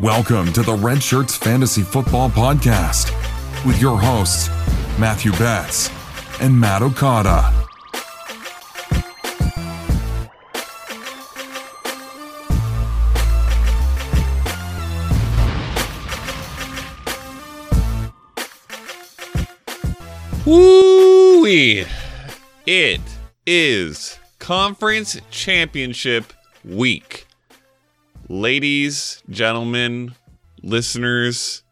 Welcome to the Redshirts Fantasy Football Podcast with your hosts, Matthew Betz and Matt Okada. Woo! It is conference championship week. Ladies, gentlemen, listeners,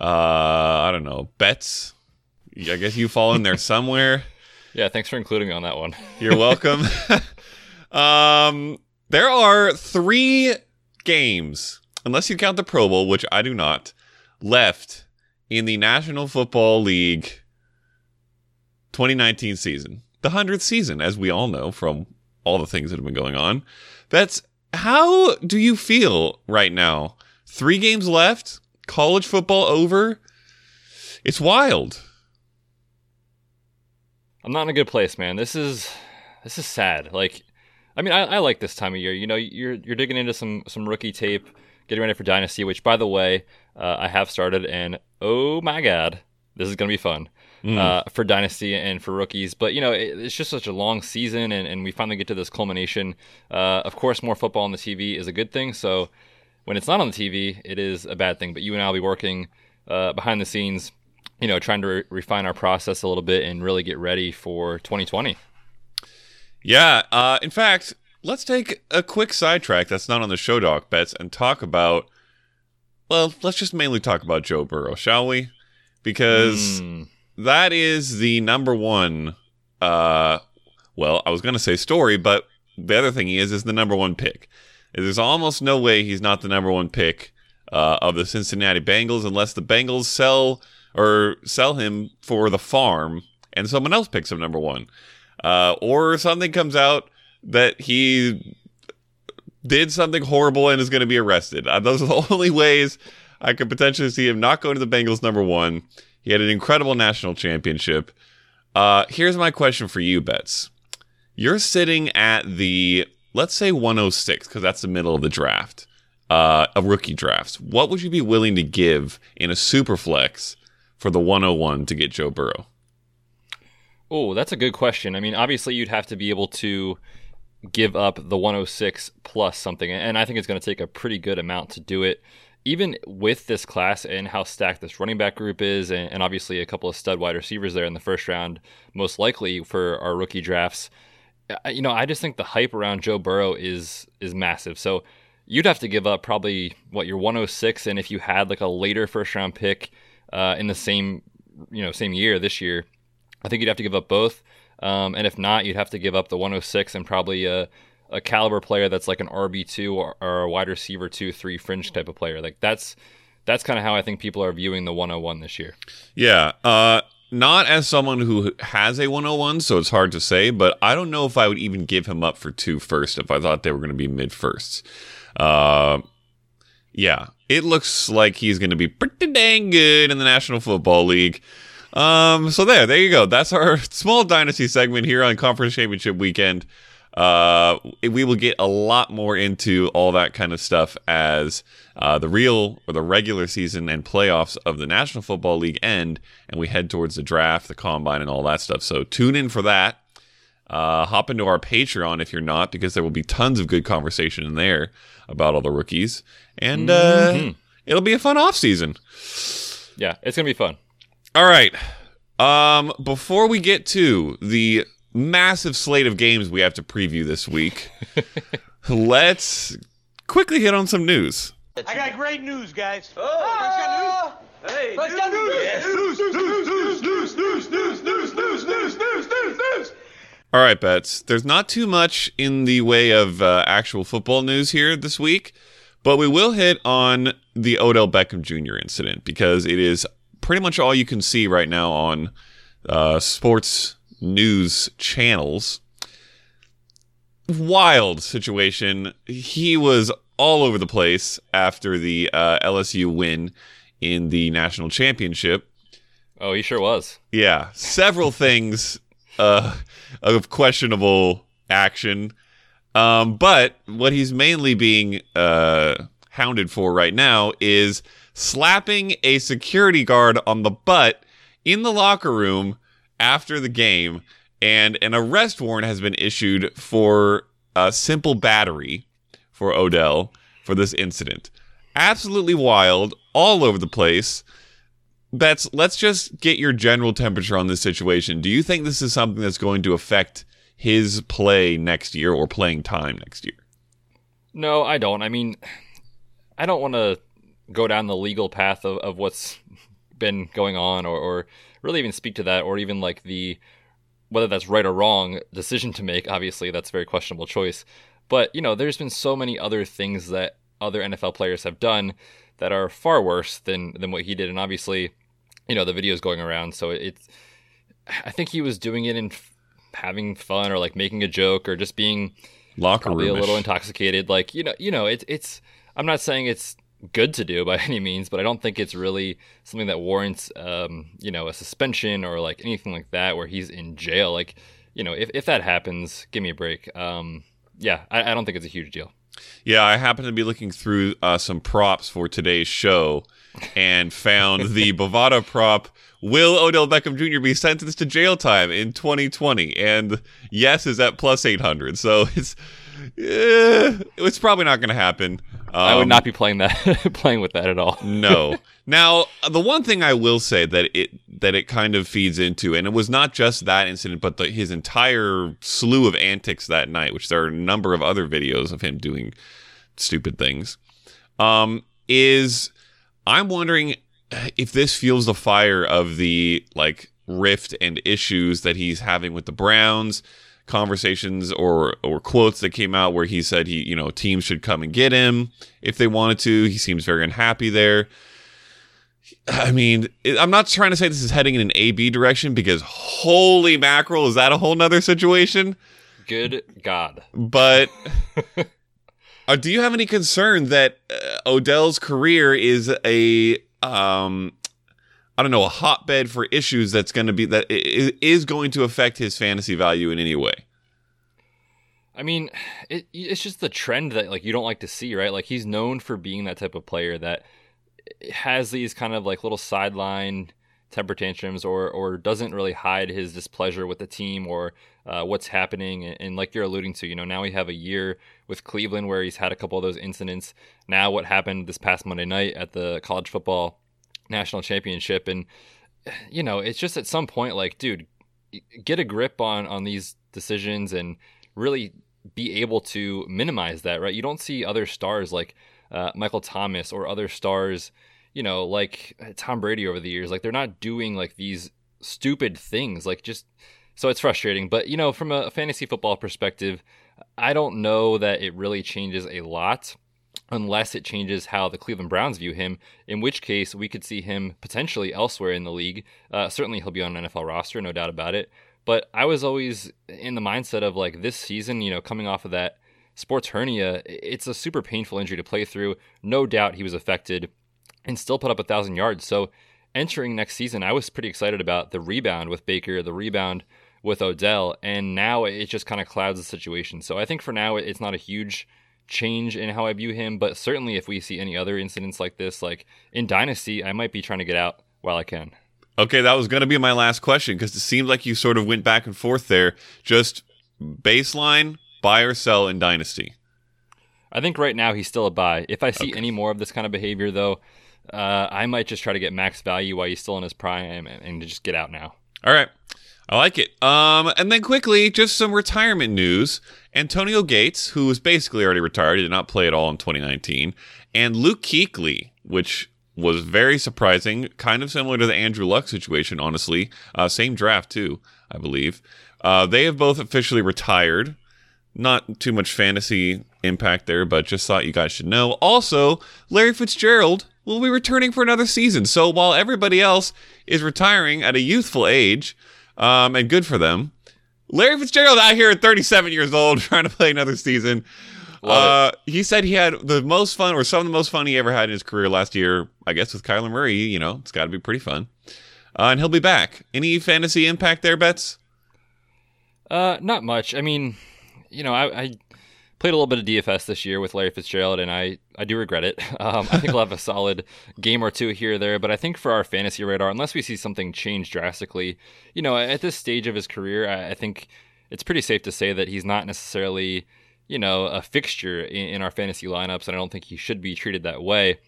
uh, I don't know, Betz. I guess you fall in there somewhere. Yeah, thanks for including me on that one. You're welcome. um, there are three games, unless you count the Pro Bowl, which I do not, left in the National Football League 2019 season, the 100th season, as we all know from all the things that have been going on. That's how do you feel right now? Three games left, college football over. It's wild. I'm not in a good place, man. This is this is sad. Like, I mean, I, I like this time of year. You know, you're you're digging into some some rookie tape, getting ready for Dynasty, which, by the way, uh, I have started, and oh my god, this is gonna be fun. Uh, for Dynasty and for rookies. But, you know, it, it's just such a long season, and, and we finally get to this culmination. Uh, of course, more football on the TV is a good thing. So when it's not on the TV, it is a bad thing. But you and I will be working uh, behind the scenes, you know, trying to re- refine our process a little bit and really get ready for 2020. Yeah. Uh, in fact, let's take a quick sidetrack that's not on the show doc Betz and talk about. Well, let's just mainly talk about Joe Burrow, shall we? Because Mm. That is the number one. Uh, well, I was going to say story, but the other thing he is is the number one pick. There's almost no way he's not the number one pick uh, of the Cincinnati Bengals unless the Bengals sell or sell him for the farm and someone else picks him number one, uh, or something comes out that he did something horrible and is going to be arrested. Uh, those are the only ways I could potentially see him not going to the Bengals number one. He had an incredible national championship. Uh, here's my question for you, Betz. You're sitting at the, let's say 106, because that's the middle of the draft, uh, of rookie drafts. What would you be willing to give in a super flex for the 101 to get Joe Burrow? Oh, that's a good question. I mean, obviously, you'd have to be able to give up the 106 plus something, and I think it's going to take a pretty good amount to do it. Even with this class and how stacked this running back group is, and, and obviously a couple of stud wide receivers there in the first round, most likely for our rookie drafts. You know, I just think the hype around Joe Burrow is is massive. So you'd have to give up probably what your 106, and if you had like a later first round pick uh, in the same you know same year this year, I think you'd have to give up both. Um, and if not, you'd have to give up the 106 and probably a, a caliber player that's like an RB2 or, or a wide receiver 2 3 fringe type of player. Like that's that's kind of how I think people are viewing the 101 this year. Yeah. Uh, not as someone who has a 101, so it's hard to say, but I don't know if I would even give him up for two first if I thought they were going to be mid firsts. Uh, yeah. It looks like he's going to be pretty dang good in the National Football League. Um, so there, there you go. That's our small dynasty segment here on Conference Championship Weekend. Uh, we will get a lot more into all that kind of stuff as uh, the real or the regular season and playoffs of the National Football League end, and we head towards the draft, the combine, and all that stuff. So tune in for that. Uh, hop into our Patreon if you're not, because there will be tons of good conversation in there about all the rookies, and uh, it'll be a fun off season. Yeah, it's going to be fun. All right. Um, before we get to the massive slate of games we have to preview this week, let's quickly hit on some news. I got great news, guys. Oh, got news? Hey, Bryce got news. Yes. News, news, news, news, news, news, news, news, news, news, news, news, news. All right, Betz. There's not too much in the way of uh, actual football news here this week, but we will hit on the Odell Beckham Jr. incident because it is pretty much all you can see right now on uh, sports news channels. Wild situation. He was all over the place after the uh, LSU win in the national championship. Oh, he sure was. Yeah, several things uh, of questionable action. Um, but what he's mainly being uh, hounded for right now is slapping a security guard on the butt in the locker room after the game, and an arrest warrant has been issued for a simple battery for Odell for this incident. Absolutely wild, all over the place. Betz, let's just get your general temperature on this situation. Do you think this is something that's going to affect his play next year or playing time next year? No, I don't. I mean, I don't want to go down the legal path of, of what's been going on or, or really even speak to that or even like the whether that's right or wrong decision to make. Obviously, that's a very questionable choice. But, you know, there's been so many other things that other NFL players have done that are far worse than than what he did. And obviously, you know, the videos going around. So it's, I think he was doing it in having fun or like making a joke or just being locker room a little intoxicated. Like you know, you know, it's it's. I'm not saying it's good to do by any means, but I don't think it's really something that warrants, um, you know, a suspension or like anything like that where he's in jail. Like, you know, if if that happens, give me a break. Um, yeah, I, I don't think it's a huge deal. Yeah, I happened to be looking through uh, some props for today's show and found the Bovada prop. Will Odell Beckham Jr. be sentenced to jail time in 2020? And yes is at plus 800. So it's eh, it's probably not going to happen. Um, I would not be playing that playing with that at all. no. Now, the one thing I will say that it that it kind of feeds into, and it was not just that incident, but the, his entire slew of antics that night, which there are a number of other videos of him doing stupid things, um, is I'm wondering if this fuels the fire of the like rift and issues that he's having with the Browns conversations or or quotes that came out where he said he you know teams should come and get him if they wanted to. He seems very unhappy there. I mean i'm not trying to say this is heading in an ab direction because holy mackerel is that a whole nother situation? Good god. But uh, do you have any concern that uh, odell's career is a um I don't know, a hotbed for issues that's going to be that is going to affect his fantasy value in any way. I mean, it, it's just the trend that like you don't like to see, right? Like he's known for being that type of player that has these kind of like little sideline temper tantrums or or doesn't really hide his displeasure with the team or uh, what's happening and, and, like you're alluding to you know now we have a year with cleveland where he's had a couple of those incidents now what happened this past monday night at the college football national championship. And you know it's just at some point like dude get a grip on on these decisions and really be able to minimize that right? You don't see other stars like uh, michael thomas or other stars you know like tom brady over the years. Like they're not doing like these stupid things like just so it's frustrating. But you know from a fantasy football perspective i don't know that it really changes a lot unless it changes how the Cleveland Browns view him, in which case we could see him potentially elsewhere in the league. Uh, certainly, he'll be on an NFL roster, no doubt about it. But I was always in the mindset of like this season, you know, coming off of that sports hernia, it's a super painful injury to play through. No doubt he was affected and still put up a thousand yards. So entering next season, I was pretty excited about the rebound with Baker, the rebound with Odell, and now it just kind of clouds the situation. So I think for now it's not a huge change in how I view him, but certainly if we see any other incidents like this, like in Dynasty, I might be trying to get out while I can. Okay, that was going to be my last question because it seemed like you sort of went back and forth there. Just baseline, buy or sell in Dynasty. I think right now he's still a buy. If I see okay. any more of this kind of behavior, though, uh, I might just try to get max value while he's still in his prime and, and just get out now. All right. I like it. Um, and then quickly, just some retirement news. Antonio Gates, who was basically already retired, he did not play at all in 2019, and Luke Kuechly, which was very surprising, kind of similar to the Andrew Luck situation, honestly. Uh, same draft too, I believe. Uh, they have both officially retired. Not too much fantasy impact there, but just thought you guys should know. Also, Larry Fitzgerald will be returning for another season. So while everybody else is retiring at a youthful age, um, and good for them. Larry Fitzgerald out here at 37 years old trying to play another season. Uh, he said he had the most fun, or some of the most fun he ever had in his career last year. I guess with Kyler Murray, you know, it's got to be pretty fun. Uh, and he'll be back. Any fantasy impact there, Betz? Uh, not much. I mean, you know, I, I played a little bit of DFS this year with Larry Fitzgerald, and I, I do regret it. Um, I think we'll have a solid game or two here or there, but I think for our fantasy radar, unless we see something change drastically, you know, at this stage of his career, I, I think it's pretty safe to say that he's not necessarily, you know, a fixture in, in our fantasy lineups, and I don't think he should be treated that way.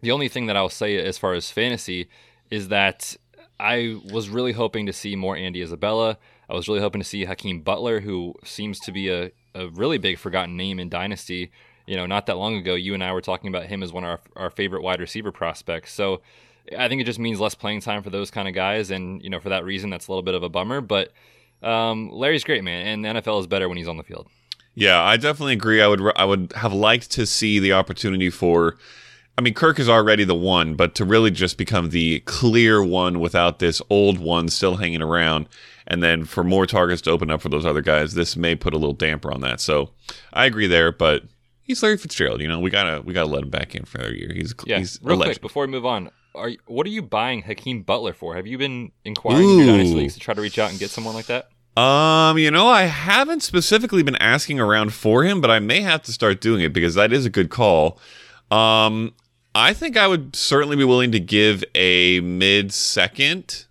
The only thing that I'll say as far as fantasy is that I was really hoping to see more Andy Isabella. I was really hoping to see Hakeem Butler, who seems to be a, a really big forgotten name in Dynasty. You know, not that long ago, you and I were talking about him as one of our, our favorite wide receiver prospects. So I think it just means less playing time for those kind of guys. And, you know, for that reason, that's a little bit of a bummer. But um, Larry's great, man. And the NFL is better when he's on the field. Yeah, I definitely agree. I would I would have liked to see the opportunity for I mean, Kirk is already the one, but to really just become the clear one without this old one still hanging around, and then for more targets to open up for those other guys, this may put a little damper on that. So I agree there, but he's Larry Fitzgerald. You know, we gotta we gotta let him back in for another year. He's Yeah, he's real quick before we move on, are you- what are you buying Hakeem Butler for? Have you been inquiring in your dynasty leagues to try to reach out and get someone like that? Um, you know, I haven't specifically been asking around for him, but I may have to start doing it because that is a good call. Um, I think I would certainly be willing to give a mid second,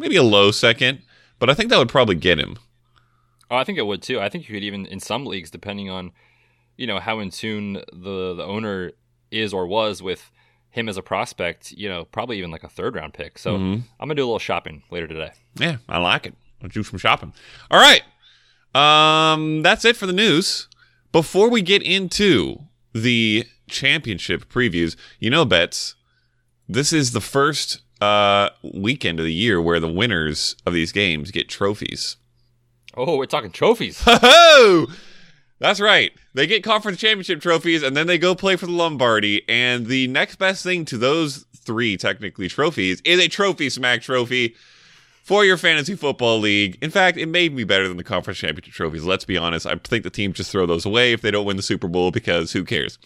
maybe a low second, but I think that would probably get him. Oh, I think it would too. I think you could even in some leagues, depending on you know how in tune the the owner is or was with him as a prospect. You know, probably even like a third round pick. So Mhm. I'm gonna do a little shopping later today. Yeah, I like it. I'll do some shopping. All right. Um, that's it for the news. Before we get into the championship previews, you know, Betz, this is the first uh weekend of the year where the winners of these games get trophies. Oh, we're talking trophies. Ho That's right. They get conference championship trophies and then they go play for the Lombardi. And the next best thing to those three, technically, trophies is a trophy smack trophy for your fantasy football league. In fact, it made me better than the conference championship trophies. Let's be honest. I think the teams just throw those away if they don't win the Super Bowl because who cares?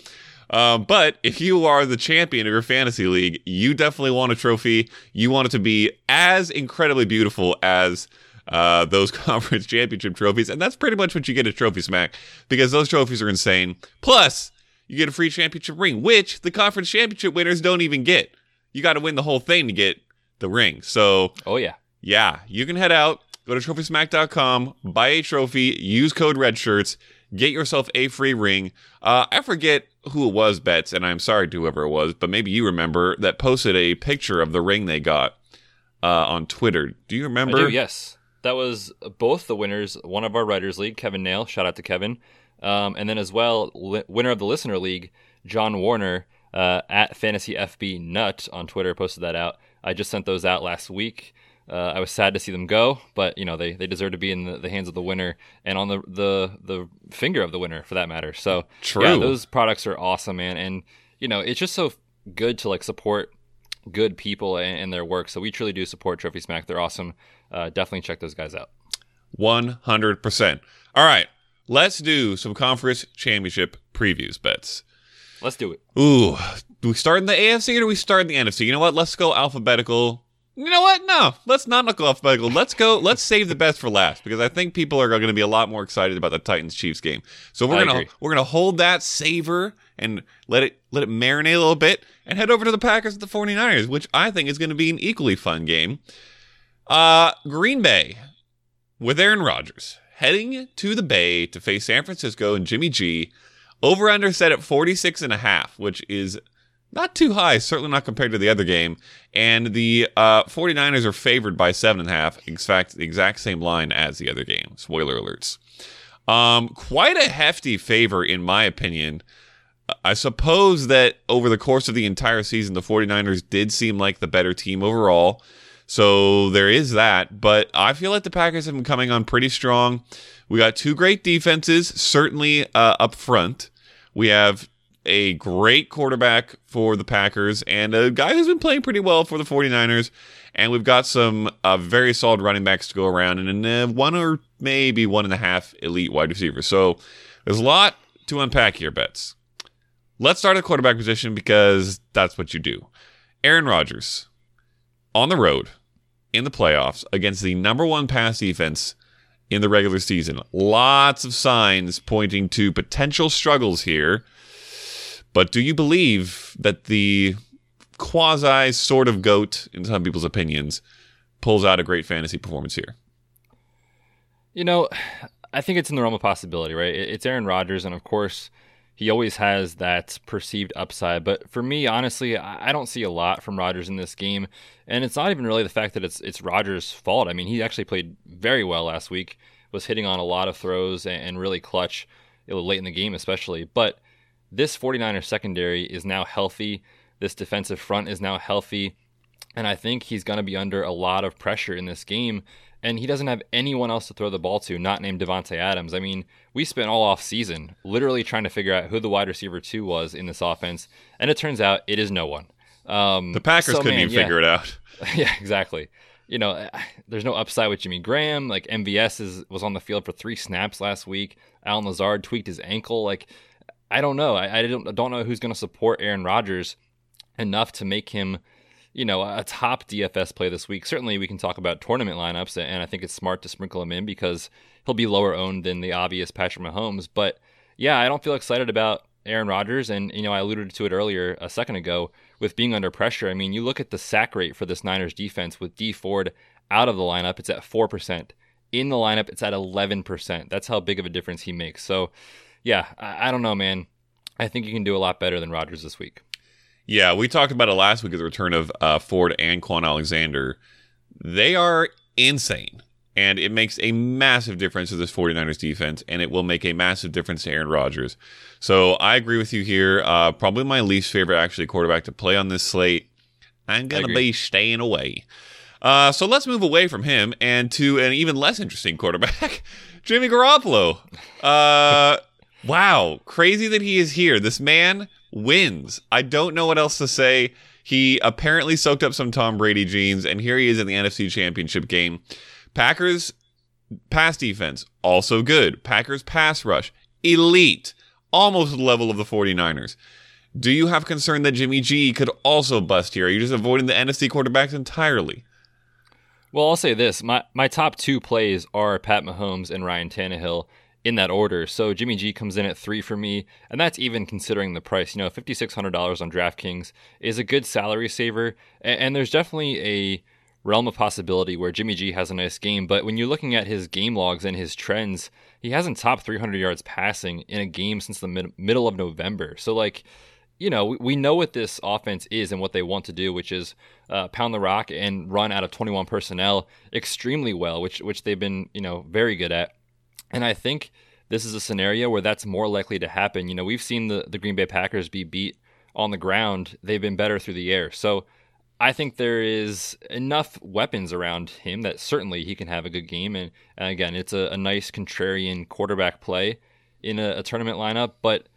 Um, but if you are the champion of your fantasy league, you definitely want a trophy. You want it to be as incredibly beautiful as uh, those conference championship trophies. And that's pretty much what you get at Trophy Smack because those trophies are insane. Plus, you get a free championship ring, which the conference championship winners don't even get. You got to win the whole thing to get the ring. So, Oh yeah. yeah, you can head out, go to trophysmack.com, buy a trophy, use code REDSHIRTS, get yourself a free ring. Uh, I forget who it was, Betz, and I'm sorry to whoever it was, but maybe you remember that posted a picture of the ring they got uh, on Twitter. Do you remember? Do, yes. That was both the winners, one of our Writers League, Kevin Nail, shout out to Kevin. Um, and then as well, li- winner of the Listener League, John Warner, uh, at Fantasy FB Nut on Twitter, posted that out. I just sent those out last week. Uh, I was sad to see them go, but you know they, they deserve to be in the, the hands of the winner and on the, the the finger of the winner for that matter. So True. yeah, those products are awesome, man. And you know it's just so good to like support good people and, and their work. So we truly do support Trophy Smack. They're awesome. Uh, definitely check those guys out. 100%. All right, let's do some conference championship previews, Betz. Let's do it. Ooh, do we start in the AFC or do we start in the NFC? You know what? Let's go alphabetical. You know what? No, let's not knuckle off alphabetical. Let's go. Let's save the best for last because I think people are going to be a lot more excited about the Titans Chiefs game. So we're I gonna agree. we're gonna hold that savor and let it let it marinate a little bit and head over to the Packers and the 49ers, which I think is going to be an equally fun game. Uh, Green Bay with Aaron Rodgers heading to the Bay to face San Francisco and Jimmy G. Over under set at 46 and a half, which is not too high, certainly not compared to the other game. And the uh, 49ers are favored by seven and a half. In fact, the exact same line as the other game. Spoiler alerts. Um, quite a hefty favor, in my opinion. I suppose that over the course of the entire season, the 49ers did seem like the better team overall. So there is that. But I feel like the Packers have been coming on pretty strong. We got two great defenses, certainly uh, up front. We have a great quarterback for the Packers and a guy who's been playing pretty well for the 49ers. And we've got some uh, very solid running backs to go around and uh, one or maybe one and a half elite wide receivers. So there's a lot to unpack here, Betz. Let's start at quarterback position because that's what you do. Aaron Rodgers on the road in the playoffs against the number one pass defense in the regular season. Lots of signs pointing to potential struggles here. But do you believe that the quasi sort of goat, in some people's opinions, pulls out a great fantasy performance here? You know, I think it's in the realm of possibility, right? It's Aaron Rodgers, and of course, he always has that perceived upside. But for me, honestly, I don't see a lot from Rodgers in this game, and it's not even really the fact that it's it's Rodgers' fault. I mean, he actually played very well last week, was hitting on a lot of throws and really clutch late in the game, especially. But this 49er secondary is now healthy. This defensive front is now healthy. And I think he's going to be under a lot of pressure in this game. And he doesn't have anyone else to throw the ball to, not named Davante Adams. I mean, we spent all off season literally trying to figure out who the wide receiver two was in this offense, and it turns out it is no one. Um, the Packers so, couldn't man, even yeah. figure it out. yeah, exactly. You know, there's no upside with Jimmy Graham. Like MVS is was on the field for three snaps last week. Allen Lazard tweaked his ankle. Like, I don't know. I, I don't don't know who's going to support Aaron Rodgers enough to make him you know, a top DFS play this week. Certainly, we can talk about tournament lineups, and I think it's smart to sprinkle him in because he'll be lower owned than the obvious Patrick Mahomes. But yeah, I don't feel excited about Aaron Rodgers, and you know, I alluded to it earlier a second ago with being under pressure. I mean, you look at the sack rate for this Niners defense with Dee Ford out of the lineup, it's at four percent. In the lineup, it's at eleven percent. That's how big of a difference he makes. So, yeah, I, I don't know, man. I think you can do a lot better than Rodgers this week. Yeah, we talked about it last week the return of uh, Ford and Kwon Alexander. They are insane. And it makes a massive difference to this 49ers defense, and it will make a massive difference to Aaron Rodgers. So I agree with you here. Uh, probably my least favorite, actually, quarterback to play on this slate. I'm going to be staying away. Uh, so let's move away from him and to an even less interesting quarterback, Jimmy Garoppolo. Wow, crazy that he is here. This man wins. I don't know what else to say. He apparently soaked up some Tom Brady genes, and here he is in the NFC Championship game. Packers pass defense, also good. Packers pass rush, elite, almost the level of the 49ers. Do you have concern that Jimmy G could also bust here? Are you just avoiding the NFC quarterbacks entirely? Well, I'll say this. My my top two plays are Pat Mahomes and Ryan Tannehill in that order. So Jimmy G comes in at three for me, and that's even considering the price. You know, fifty six hundred dollars on DraftKings is a good salary saver, and, and, there's definitely a realm of possibility where Jimmy G has a nice game. But when you're looking at his game logs and his trends, he hasn't topped 300 yards passing in a game since the mid- middle of November. So like. You know, we, we know what this offense is and what they want to do, which is uh, pound the rock and run out of 21 personnel extremely well, which which they've been, you know, very good at. And I think this is a scenario where that's more likely to happen. You know, we've seen the, the Green Bay Packers be beat on the ground, they've been better through the air. So I think there is enough weapons around him that certainly he can have a good game. And, and again, it's a, a, nice contrarian quarterback play in a, a tournament lineup, but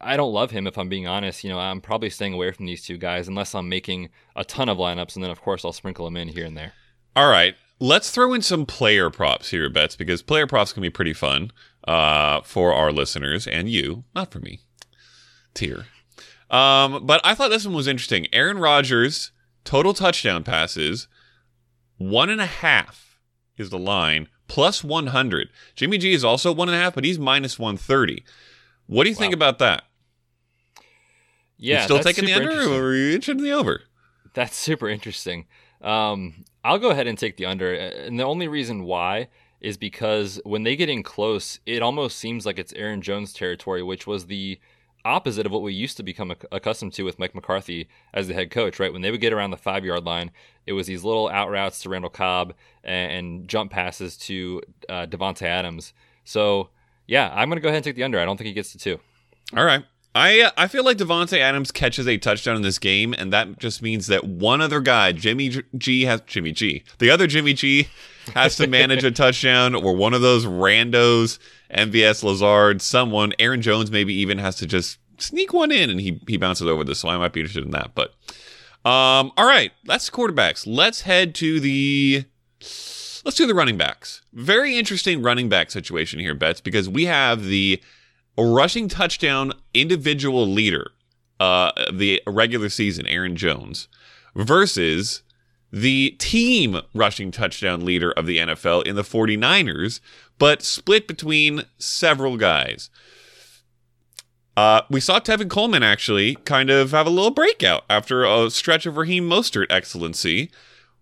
I don't love him if I'm being honest. You know, I'm probably staying away from these two guys unless I'm making a ton of lineups, and then of course I'll sprinkle them in here and there. All right. Let's throw in some player props here, Betz, because player props can be pretty fun uh, for our listeners and you, not for me. Tier. Um, but I thought this one was interesting. Aaron Rodgers, total touchdown passes, one and a half is the line, plus 100. Jimmy G is also one and a half, but he's minus 130. What do you wow. think about that? Yeah, you still taking the under, or are you interested in the over? That's super interesting. Um, I'll go ahead and take the under. And the only reason why is because when they get in close, it almost seems like it's Aaron Jones territory, which was the opposite of what we used to become accustomed to with Mike McCarthy as the head coach, right? When they would get around the five yard line, it was these little out routes to Randall Cobb and, jump passes to uh, Davante Adams. So, yeah, I'm going to go ahead and take the under. I don't think he gets to two. All right. I uh, I feel like Davante Adams catches a touchdown in this game, and that just means that one other guy, Jimmy G, has Jimmy G. The other Jimmy G has to manage a touchdown, or one of those randos, MVS Lazard, someone, Aaron Jones, maybe even has to just sneak one in, and he he bounces over this. So I might be interested in that. But um, all right, that's quarterbacks. Let's head to the let's do the running backs. Very interesting running back situation here, Betz, because we have the rushing touchdown individual leader uh, the regular season, Aaron Jones, versus the team rushing touchdown leader of the NFL in the 49ers, but split between several guys. Uh, we saw Tevin Coleman actually kind of have a little breakout after a stretch of Raheem Mostert excellency.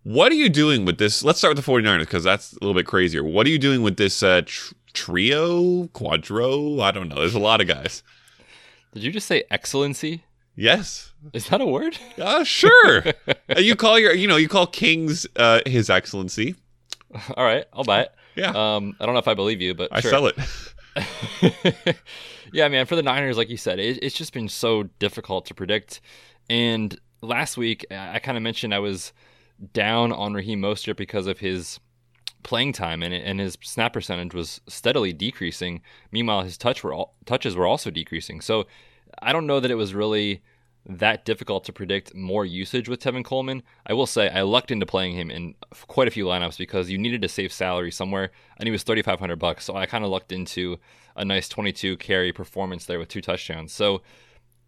What are you doing with this? Let's start with the 49ers because that's a little bit crazier. What are you doing with this uh, tr- trio, quadro? I don't know. There's a lot of guys. Did you just say excellency? Yes. Is that a word? Uh, sure. Uh, you call your, you know, you call Kings uh, His Excellency. All right, I'll buy it. Yeah. Um, I don't know if I believe you, but I sure. sell it. yeah, man. For the Niners, like you said, it, it's just been so difficult to predict. And last week, I kind of mentioned I was down on Raheem Mostert because of his playing time and and his snap percentage was steadily decreasing. Meanwhile, his touch were all, touches were also decreasing. So I don't know that it was really that difficult to predict more usage with Tevin Coleman. I will say I lucked into playing him in quite a few lineups because you needed to save salary somewhere, and he was thirty five hundred bucks. So I kind of lucked into a nice twenty two carry performance there with two touchdowns. So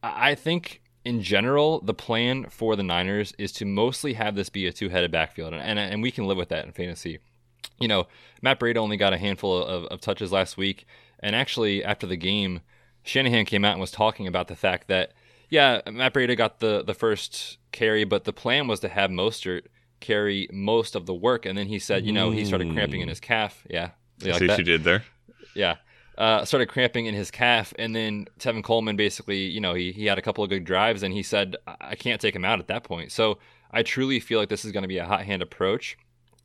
I think in general, the plan for the Niners is to mostly have this be a two headed backfield, and, and and we can live with that in fantasy. You know, Matt Breida only got a handful of, of touches last week, and actually after the game, Shanahan came out and was talking about the fact that yeah, Matt Breida got the the first carry, but the plan was to have Mostert carry most of the work, and then he said, you know, he started cramping in his calf. Yeah, you like See what you did there. Yeah. Uh, started cramping in his calf, and then Tevin Coleman basically, you know, he, he had a couple of good drives, and he said, I I can't take him out at that point. So I truly feel like this is going to be a hot hand approach.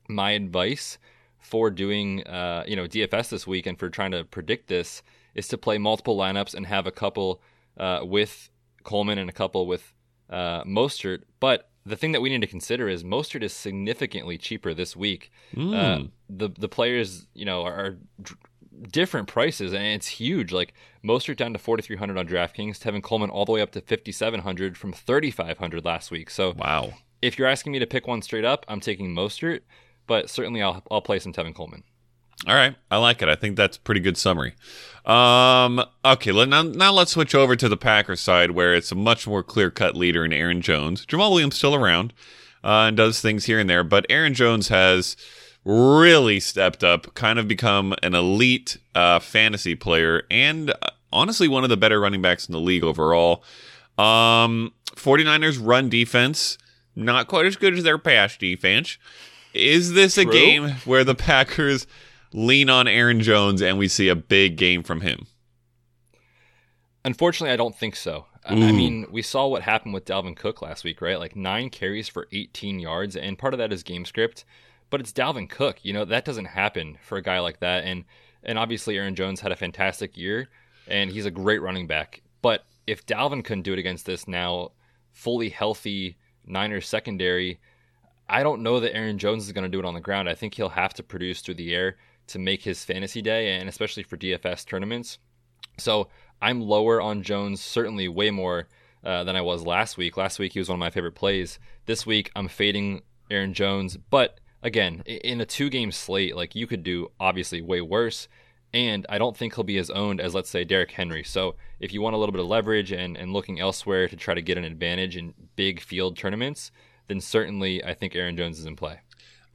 My advice for doing, uh, you know, DFS this week and for trying to predict this is to play multiple lineups and have a couple uh, with Coleman and a couple with uh, Mostert. But the thing that we need to consider is Mostert is significantly cheaper this week. Uh, the the players, you know, are, are different prices and it's huge. Like Mostert down to 4300 on DraftKings, Tevin Coleman all the way up to 5700 from 3500 last week. So Wow. if you're asking me to pick one straight up, I'm taking Mostert, but certainly I'll I'll play some Tevin Coleman. All right, I like it. I think that's pretty good summary. Um, okay, now, now let's switch over to the Packers side, where it's a much more clear-cut leader in Aaron Jones. Jamaal Williams still around uh, and does things here and there, but Aaron Jones has really stepped up, kind of become an elite uh, fantasy player, and uh, honestly one of the better running backs in the league overall. Um, 49ers run defense not quite as good as their pass defense. Is this a game where the Packers lean on Aaron Jones and we see a big game from him? Unfortunately, I don't think so. I- I mean, we saw what happened with Dalvin Cook last week, right? Like nine carries for 18 yards, and part of that is game script, but it's Dalvin Cook. You know that doesn't happen for a guy like that, and and obviously Aaron Jones had a fantastic year, and he's a great running back. But if Dalvin couldn't do it against this now fully healthy Niners secondary, I don't know that Aaron Jones is going to do it on the ground. I think he'll have to produce through the air to make his fantasy day, and especially for DFS tournaments. So I'm lower on Jones, certainly way more uh, than I was last week. Last week he was one of my favorite plays. This week I'm fading Aaron Jones, but again, in a two-game slate, like you could do obviously way worse. And I don't think he'll be as owned as, let's say, Derrick Henry. So if you want a little bit of leverage and, and looking elsewhere to try to get an advantage in big field tournaments, then certainly I think Aaron Jones is in play.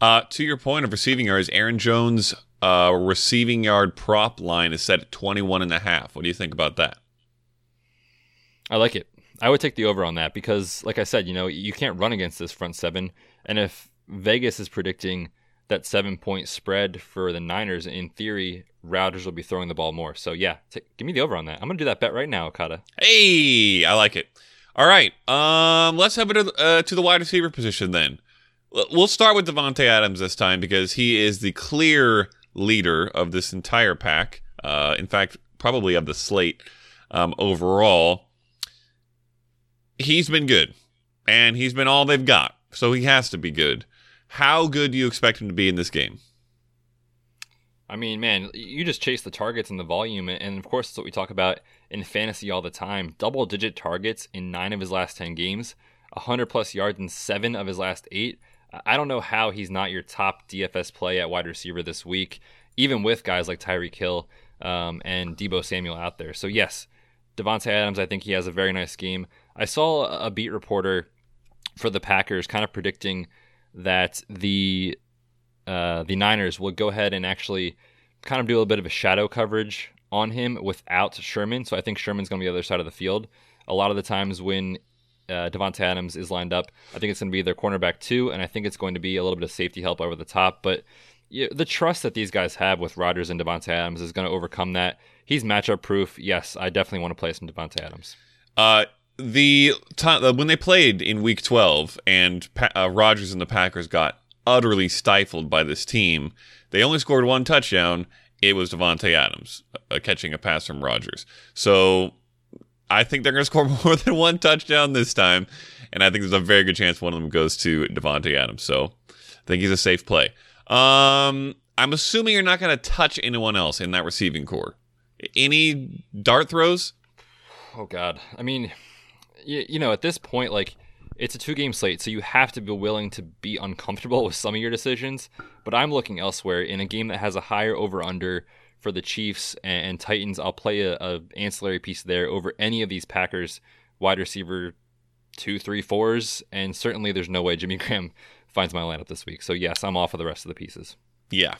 Uh, to your point of receiving yards, Aaron Jones' uh, receiving yard prop line is set at 21 and a half. What do you think about that? I like it. I would take the over on that because, like I said, you know, you can't run against this front seven. And if Vegas is predicting that seven point spread for the Niners, in theory, Rodgers will be throwing the ball more. So, yeah, t- give me the over on that. I'm going to do that bet right now, Okada. Hey, I like it. All right, um, let's have it to, uh, to the wide receiver position then. We'll start with Davante Adams this time because he is the clear leader of this entire pack. Uh, in fact, probably of the slate um, overall. He's been good, and he's been all they've got, so he has to be good. How good do you expect him to be in this game? I mean, man, you just chase the targets and the volume. And of course, it's what we talk about in fantasy all the time. Double digit targets in nine of his last 10 games, 100 plus yards in seven of his last eight. I don't know how he's not your top DFS play at wide receiver this week, even with guys like Tyreek Hill um, and Deebo Samuel out there. So, yes, Davante Adams, I think he has a very nice game. I saw a beat reporter for the Packers kind of predicting that the uh, the Niners will go ahead and actually kind of do a little bit of a shadow coverage on him without Sherman. So I think Sherman's going to be the other side of the field. A lot of the times when uh, Davante Adams is lined up, I think it's going to be their cornerback too, and I think it's going to be a little bit of safety help over the top. But you the trust that these guys have with Rodgers and Davante Adams is going to overcome that. He's matchup proof. Yes, I definitely want to play some Davante Adams. Uh, the time when they played in Week 12 and pa- uh, Rodgers and the Packers got utterly stifled by this team, they only scored one touchdown. It was Davante Adams uh, catching a pass from Rodgers. So I think they're going to score more than one touchdown this time, and I think there's a very good chance one of them goes to Davante Adams. So I think he's a safe play. Um, I'm assuming you're not going to touch anyone else in that receiving core. Any dart throws? Oh God, I mean, you, you know, at this point, like it's a two game slate, so you have to be willing to be uncomfortable with some of your decisions. But I'm looking elsewhere in a game that has a higher over under for the Chiefs and, Titans. I'll play a, a, ancillary piece there over any of these Packers wide receiver two, three, fours, and certainly there's no way Jimmy Graham finds my lineup this week. So yes, I'm off of the rest of the pieces. Yeah,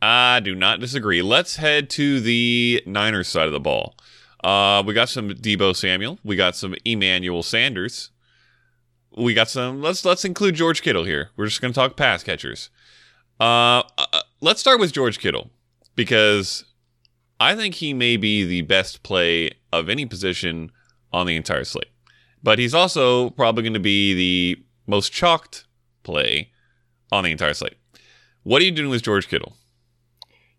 I do not disagree. Let's head to the Niners side of the ball. Uh, we got some Deebo Samuel. We got some Emmanuel Sanders. We got some. Let's let's include George Kittle here. We're just going to talk pass catchers. Uh, uh, let's start with George Kittle because I think he may be the best play of any position on the entire slate. But he's also probably going to be the most chalked play on the entire slate. What are you doing with George Kittle?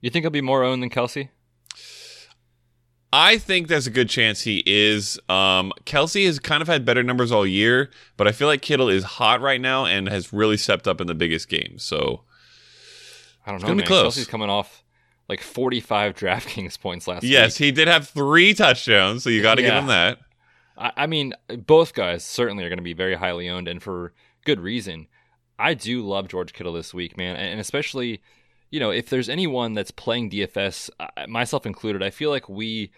You think he'll be more owned than Kelce? I think there's a good chance he is. Um, Kelce has kind of had better numbers all year, but I feel like Kittle is hot right now and has really stepped up in the biggest game. So I don't know. Man. close. Kelce's coming off like 45 DraftKings points last week. yes, week. he did have three touchdowns, so you got to yeah. give him that. I, I mean, both guys certainly are going to be very highly owned, and for good reason. I do love George Kittle this week, man, and especially you know, if there's anyone that's playing DFS, myself included, I feel like we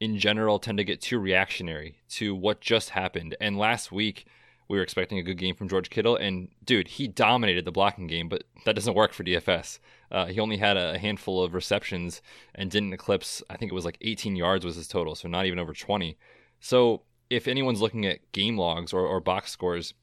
in general tend to get too reactionary to what just happened. And last week, we were expecting a good game from George Kittle, and dude, he dominated the blocking game, but that doesn't work for DFS. Uh, he only had a handful of receptions and didn't eclipse, I think it was like 18 yards was his total, so not even over 20. So if anyone's looking at game logs or, or box scores,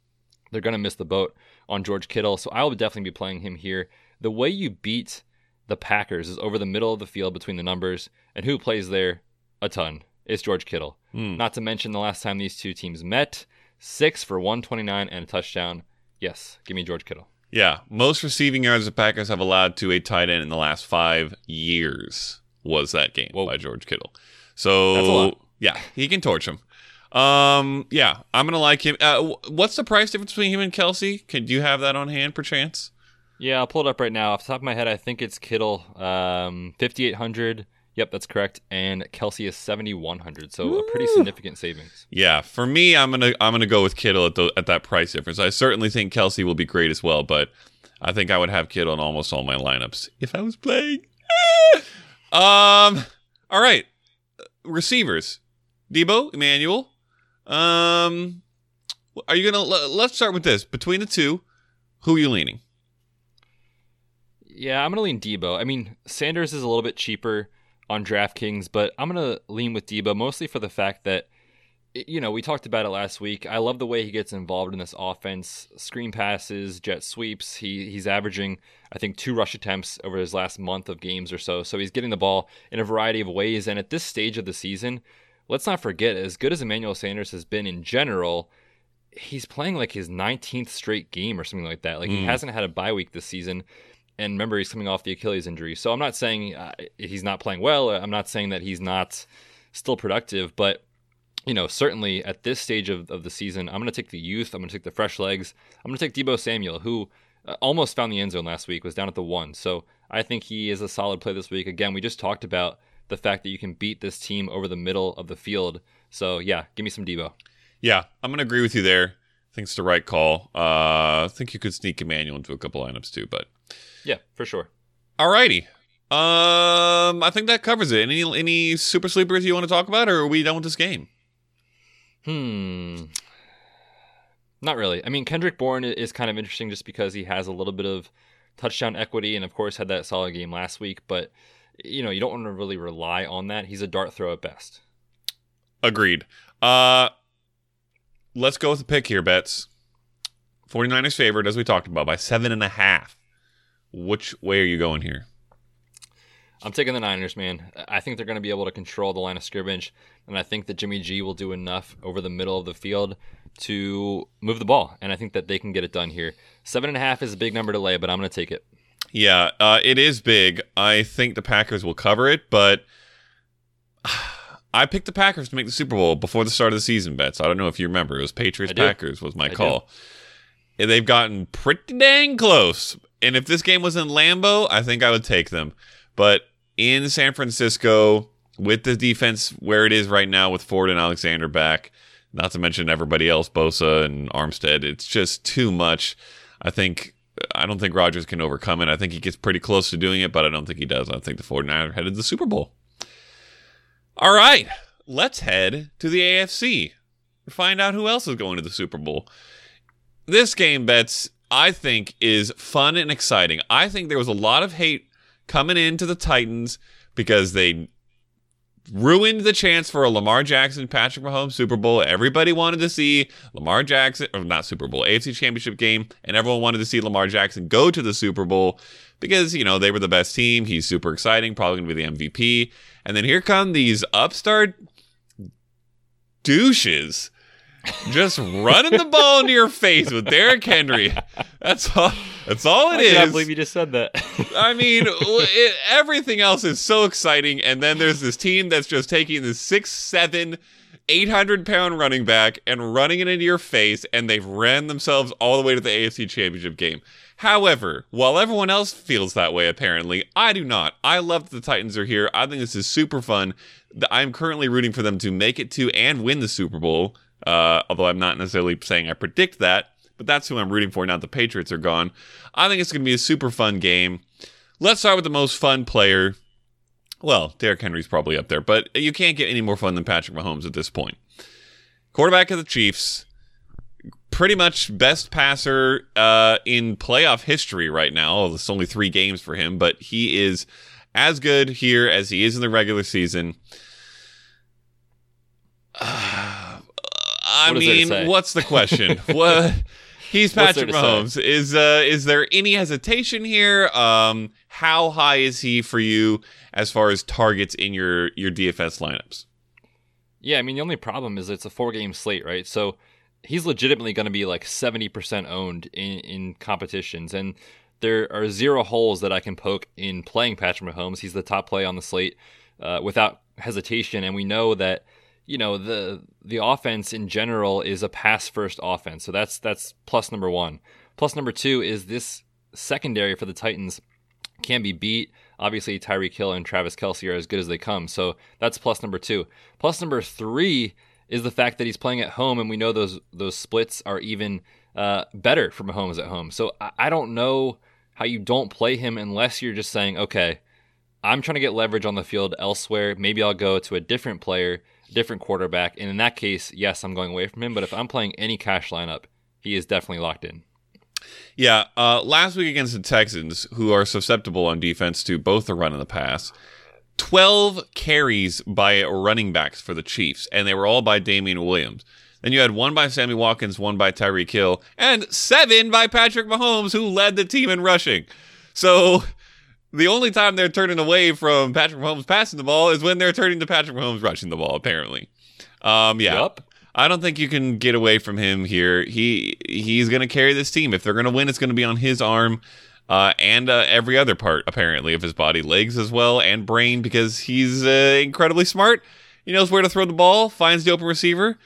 they're going to miss the boat on George Kittle. So I will definitely be playing him here the way you beat the Packers is over the middle of the field between the numbers, and who plays there a ton is George Kittle. Mm. Not to mention the last time these two teams met, six for 129 and a touchdown. Yes, give me George Kittle. Yeah, most receiving yards the Packers have allowed to a tight end in the last five years was that game Whoa. by George Kittle. So yeah, he can torch him. Um, yeah, I'm gonna like him. Uh, what's the price difference between him and Kelce? Can do you have that on hand, perchance? Yeah, I'll pull it up right now. Off the top of my head, I think it's Kittle, um, 5,800. Yep, that's correct. And Kelce is 7,100. So Woo! a pretty significant savings. Yeah, for me, I'm gonna I'm gonna go with Kittle at the at that price difference. I certainly think Kelce will be great as well, but I think I would have Kittle in almost all my lineups if I was playing. um, all right, receivers, Deebo, Emmanuel. Um, are you gonna? Let's start with this. Between the two, who are you leaning? Yeah, I'm gonna lean Deebo. I mean, Sanders is a little bit cheaper on DraftKings, but I'm gonna lean with Deebo mostly for the fact that you know we talked about it last week. I love the way he gets involved in this offense, screen passes, jet sweeps. He he's averaging I think two rush attempts over his last month of games or so. So he's getting the ball in a variety of ways. And at this stage of the season, let's not forget as good as Emmanuel Sanders has been in general. He's playing like his 19th straight game or something like that. Like mm. he hasn't had a bye week this season and remember he's coming off the Achilles injury. So I'm not saying uh, he's not playing well. I'm not saying that he's not still productive, but you know, certainly at this stage of, of the season, I'm going to take the youth. I'm going to take the fresh legs. I'm going to take Deebo Samuel, who uh, almost found the end zone last week, was down at the one. So I think he is a solid play this week. Again, we just talked about the fact that you can beat this team over the middle of the field. So yeah, give me some Deebo. Yeah, I'm going to agree with you there. It's the right call. Uh, I think you could sneak Emmanuel into a couple lineups too, but yeah, for sure. Alrighty. Um, I think that covers it. Any any super sleepers you want to talk about, or are we done with this game? Hmm. Not really. I mean, Kendrick Bourne is kind of interesting just because he has a little bit of touchdown equity and, of course, had that solid game last week. But, you know, you don't want to really rely on that. He's a dart throw at best. Agreed. Uh, let's go with the pick here, Betz. 49ers favored, as we talked about, by seven and a half. Which way are you going here? I'm taking the Niners, man. I think they're going to be able to control the line of scrimmage, and I think that Jimmy G will do enough over the middle of the field to move the ball, and I think that they can get it done here. Seven and a half is a big number to lay, but I'm going to take it. Yeah, uh, it is big. I think the Packers will cover it, but I picked the Packers to make the Super Bowl before the start of the season, Betz. I don't know if you remember. It was Patriots Packers was my I call. And they've gotten pretty dang close. And if this game was in Lambeau, I think I would take them. But in San Francisco, with the defense where it is right now, with Ford and Alexander back, not to mention everybody else, Bosa and Armstead, it's just too much. I think I don't think Rodgers can overcome it. I think he gets pretty close to doing it, but I don't think he does. I think the 49ers are headed to the Super Bowl. All right, let's head to the AFC. Find out who else is going to the Super Bowl. This game, Betz, I think, is fun and exciting. I think there was a lot of hate coming into the Titans because they ruined the chance for a Lamar Jackson, Patrick Mahomes Super Bowl. Everybody wanted to see Lamar Jackson, or not Super Bowl, AFC Championship game, and everyone wanted to see Lamar Jackson go to the Super Bowl because, you know, they were the best team. He's super exciting, probably going to be the MVP. And then here come these upstart douches just running the ball into your face with Derrick Henry. That's all. That's all it I is. can't believe you just said that. I mean, it, everything else is so exciting, and then there's this team that's just taking this six, seven, eight hundred pound running back and running it into your face, and they've ran themselves all the way to the AFC Championship game. However, while everyone else feels that way, apparently, I do not. I love that the Titans are here. I think this is super fun. I'm currently rooting for them to make it to and win the Super Bowl. Uh, although I'm not necessarily saying I predict that, but that's who I'm rooting for now the Patriots are gone. I think it's going to be a super fun game. Let's start with the most fun player. Well, Derrick Henry's probably up there, but you can't get any more fun than Patrick Mahomes at this point. Quarterback of the Chiefs, pretty much best passer uh, in playoff history right now. It's only three games for him, but he is as good here as he is in the regular season. I What is there to mean, what's the question? what? He's Patrick Mahomes. Is uh, is there any hesitation here? Um, how high is he for you as far as targets in your your DFS lineups? Yeah, I mean the only problem is it's a four game slate, right? So he's legitimately going to be like seventy percent owned in in competitions, and there are zero holes that I can poke in playing Patrick Mahomes. He's the top play on the slate uh, without hesitation, and we know that you know the the offense in general is a pass first offense, so that's that's plus number one. Plus number two is this secondary for the Titans can be beat. Obviously, Tyreek Hill and Travis Kelce are as good as they come. So that's plus number two. Plus number three is the fact that he's playing at home, and we know those those splits are even uh, better for Mahomes at home. So I, I don't know how you don't play him unless you're just saying, okay, I'm trying to get leverage on the field elsewhere. Maybe I'll go to a different player, different quarterback. And in that case, yes, I'm going away from him. But if I'm playing any cash lineup, he is definitely locked in. Yeah, uh, last week against the Texans, who are susceptible on defense to both the run and the pass, 12 carries by running backs for the Chiefs, and they were all by Damien Williams. Then you had one by Sammy Watkins, one by Tyreek Hill, and seven by Patrick Mahomes, who led the team in rushing. So the only time they're turning away from Patrick Mahomes passing the ball is when they're turning to Patrick Mahomes rushing the ball, apparently. Um, yeah. Yup. I don't think you can get away from him here. He he's going to carry this team. If they're going to win, it's going to be on his arm uh, and uh, every other part, apparently, of his body, legs as well, and brain, because he's uh, incredibly smart. He knows where to throw the ball, finds the open receiver.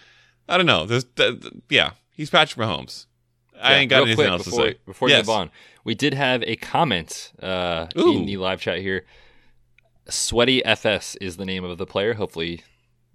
I don't know. There's, th- th- yeah, he's Patrick Mahomes. I Yeah, ain't got anything quick, else before, to say. Before yes. you move on, we did have a comment uh, in the live chat here. Sweaty FS is the name of the player. Hopefully,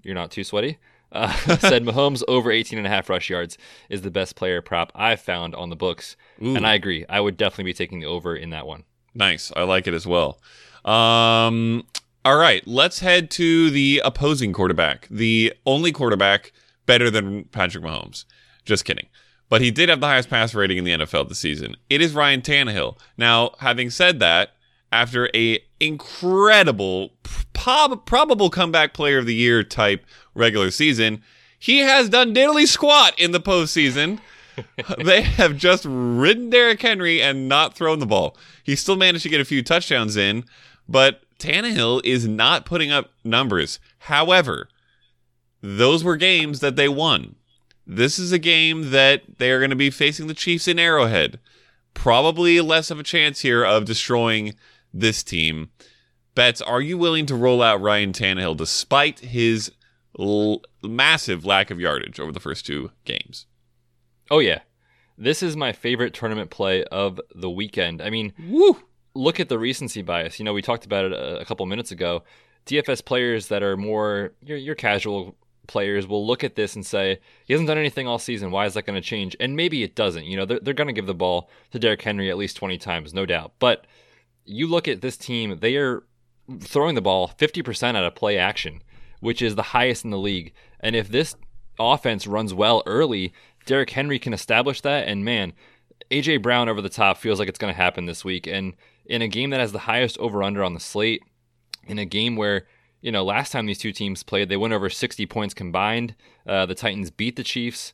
you're not too sweaty. Uh, said Mahomes over 18 and a half rush yards is the best player prop I've found on the books. Ooh. And I agree. I would definitely be taking the over in that one. Nice. I like it as well. Um, all right, let's head to the opposing quarterback, the only quarterback better than Patrick Mahomes. Just kidding. But he did have the highest pass rating in the NFL this season. It is Ryan Tannehill. Now, having said that, after a incredible, prob- probable comeback player of the year type regular season, he has done diddly squat in the postseason. they have just ridden Derrick Henry and not thrown the ball. He still managed to get a few touchdowns in, but Tannehill is not putting up numbers. However, those were games that they won. This is a game that they are going to be facing the Chiefs in Arrowhead. Probably less of a chance here of destroying this team. Betz, are you willing to roll out Ryan Tannehill despite his l- massive lack of yardage over the first two games? Oh yeah, this is my favorite tournament play of the weekend. I mean, Woo! look at the recency bias. You know, we talked about it a, a couple minutes ago. DFS players that are more your, your casual players will look at this and say he hasn't done anything all season. Why is that going to change? And maybe it doesn't. You know, they're, they're going to give the ball to Derrick Henry at least twenty times, no doubt. But you look at this team; they are throwing the ball fifty percent out of play action, which is the highest in the league. And if this offense runs well early, Derrick Henry can establish that. And man, AJ Brown over the top feels like it's going to happen this week. And in a game that has the highest over under on the slate, in a game where you know last time these two teams played, they went over 60 points combined. Uh, the Titans beat the Chiefs.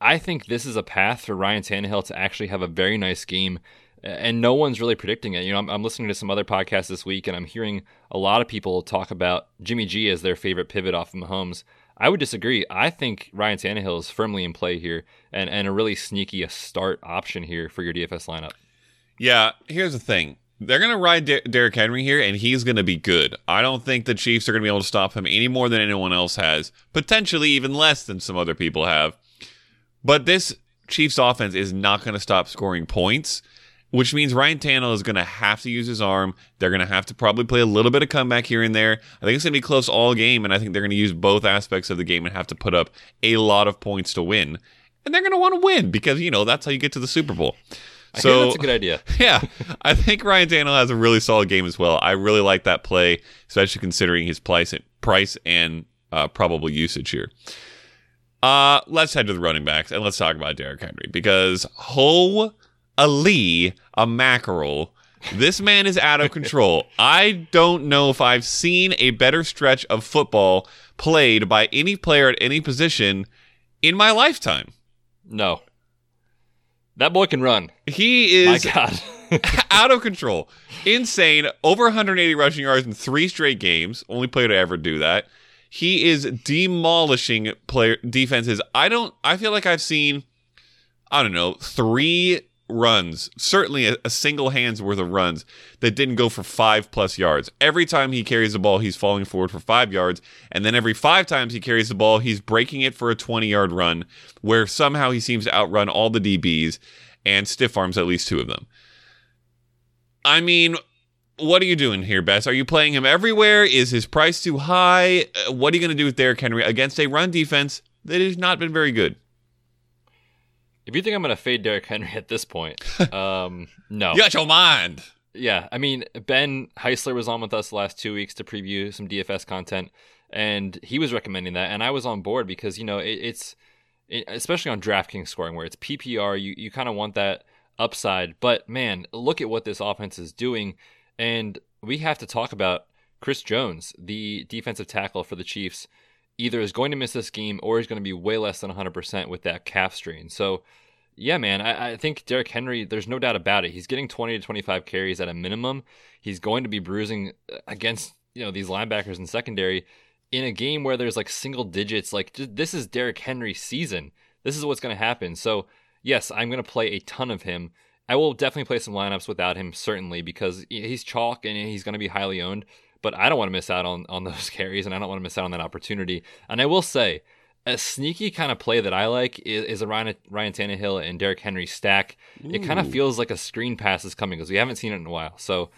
I think this is a path for Ryan Tannehill to actually have a very nice game. And no one's really predicting it. You know, I'm, I'm listening to some other podcasts this week, and I'm hearing a lot of people talk about Jimmy G as their favorite pivot off of Mahomes. I would disagree. I think Ryan Tannehill is firmly in play here and, and a really sneaky a start option here for your DFS lineup. Yeah, here's the thing. They're going to ride Der- Derrick Henry here, and he's going to be good. I don't think the Chiefs are going to be able to stop him any more than anyone else has, potentially even less than some other people have. But this Chiefs offense is not going to stop scoring points, which means Ryan Tannehill is going to have to use his arm. They're going to have to probably play a little bit of comeback here and there. I think it's going to be close all game, and I think they're going to use both aspects of the game and have to put up a lot of points to win. And they're going to want to win because, you know, that's how you get to the Super Bowl. I so that's a good idea. yeah, I think Ryan Tannehill has a really solid game as well. I really like that play, especially considering his price, price and uh, probable usage here. Uh, let's head to the running backs and let's talk about Derrick Henry because ho Ali a mackerel. This man is out of control. I don't know if I've seen a better stretch of football played by any player at any position in my lifetime. No. That boy can run. He is My God. out of control. Insane. Over 180 rushing yards in three straight games. Only player to ever do that. He is demolishing player defenses. I don't I feel like I've seen I don't know, three runs, certainly a, a, single hand's worth of runs that didn't go for five plus yards. Every time he carries the ball, he's falling forward for five yards. And then every five times he carries the ball, he's breaking it for a 20 yard run where somehow he seems to outrun all the DBs and stiff arms at least two of them. I mean, what are you doing here, Betz? Are you playing him everywhere? Is his price too high? Uh, what are you going to do with Derrick Henry against a run defense that has not been very good? If you think I'm going to fade Derrick Henry at this point, um, no. You got your mind. Yeah, I mean, Ben Heisler was on with us the last two weeks to preview some DFS content, and he was recommending that, and I was on board because you know it, it's it, especially on DraftKings scoring where it's PPR, you you kind of want that upside. But man, look at what this offense is doing, and we have to talk about Chris Jones, the defensive tackle for the Chiefs either is going to miss this game or is going to be way less than 100% with that calf strain. So, yeah, man, I, I, think Derrick Henry, there's no doubt about it. He's getting 20 to 25 carries at a minimum. He's going to be bruising uh, against, you know, these linebackers in secondary in a game where there's like single digits. Like, this is Derrick Henry's season. This is what's going to happen. So, yes, I'm going to play a ton of him. I will definitely play some lineups without him, certainly, because he's chalk and he's going to be highly owned but I don't want to miss out on on those carries, and I don't want to miss out on that opportunity. And I will say, a sneaky kind of play that I like is, is a Ryan, Ryan Tannehill and Derrick Henry stack. Ooh. It kind of feels like a screen pass is coming because we haven't seen it in a while. So,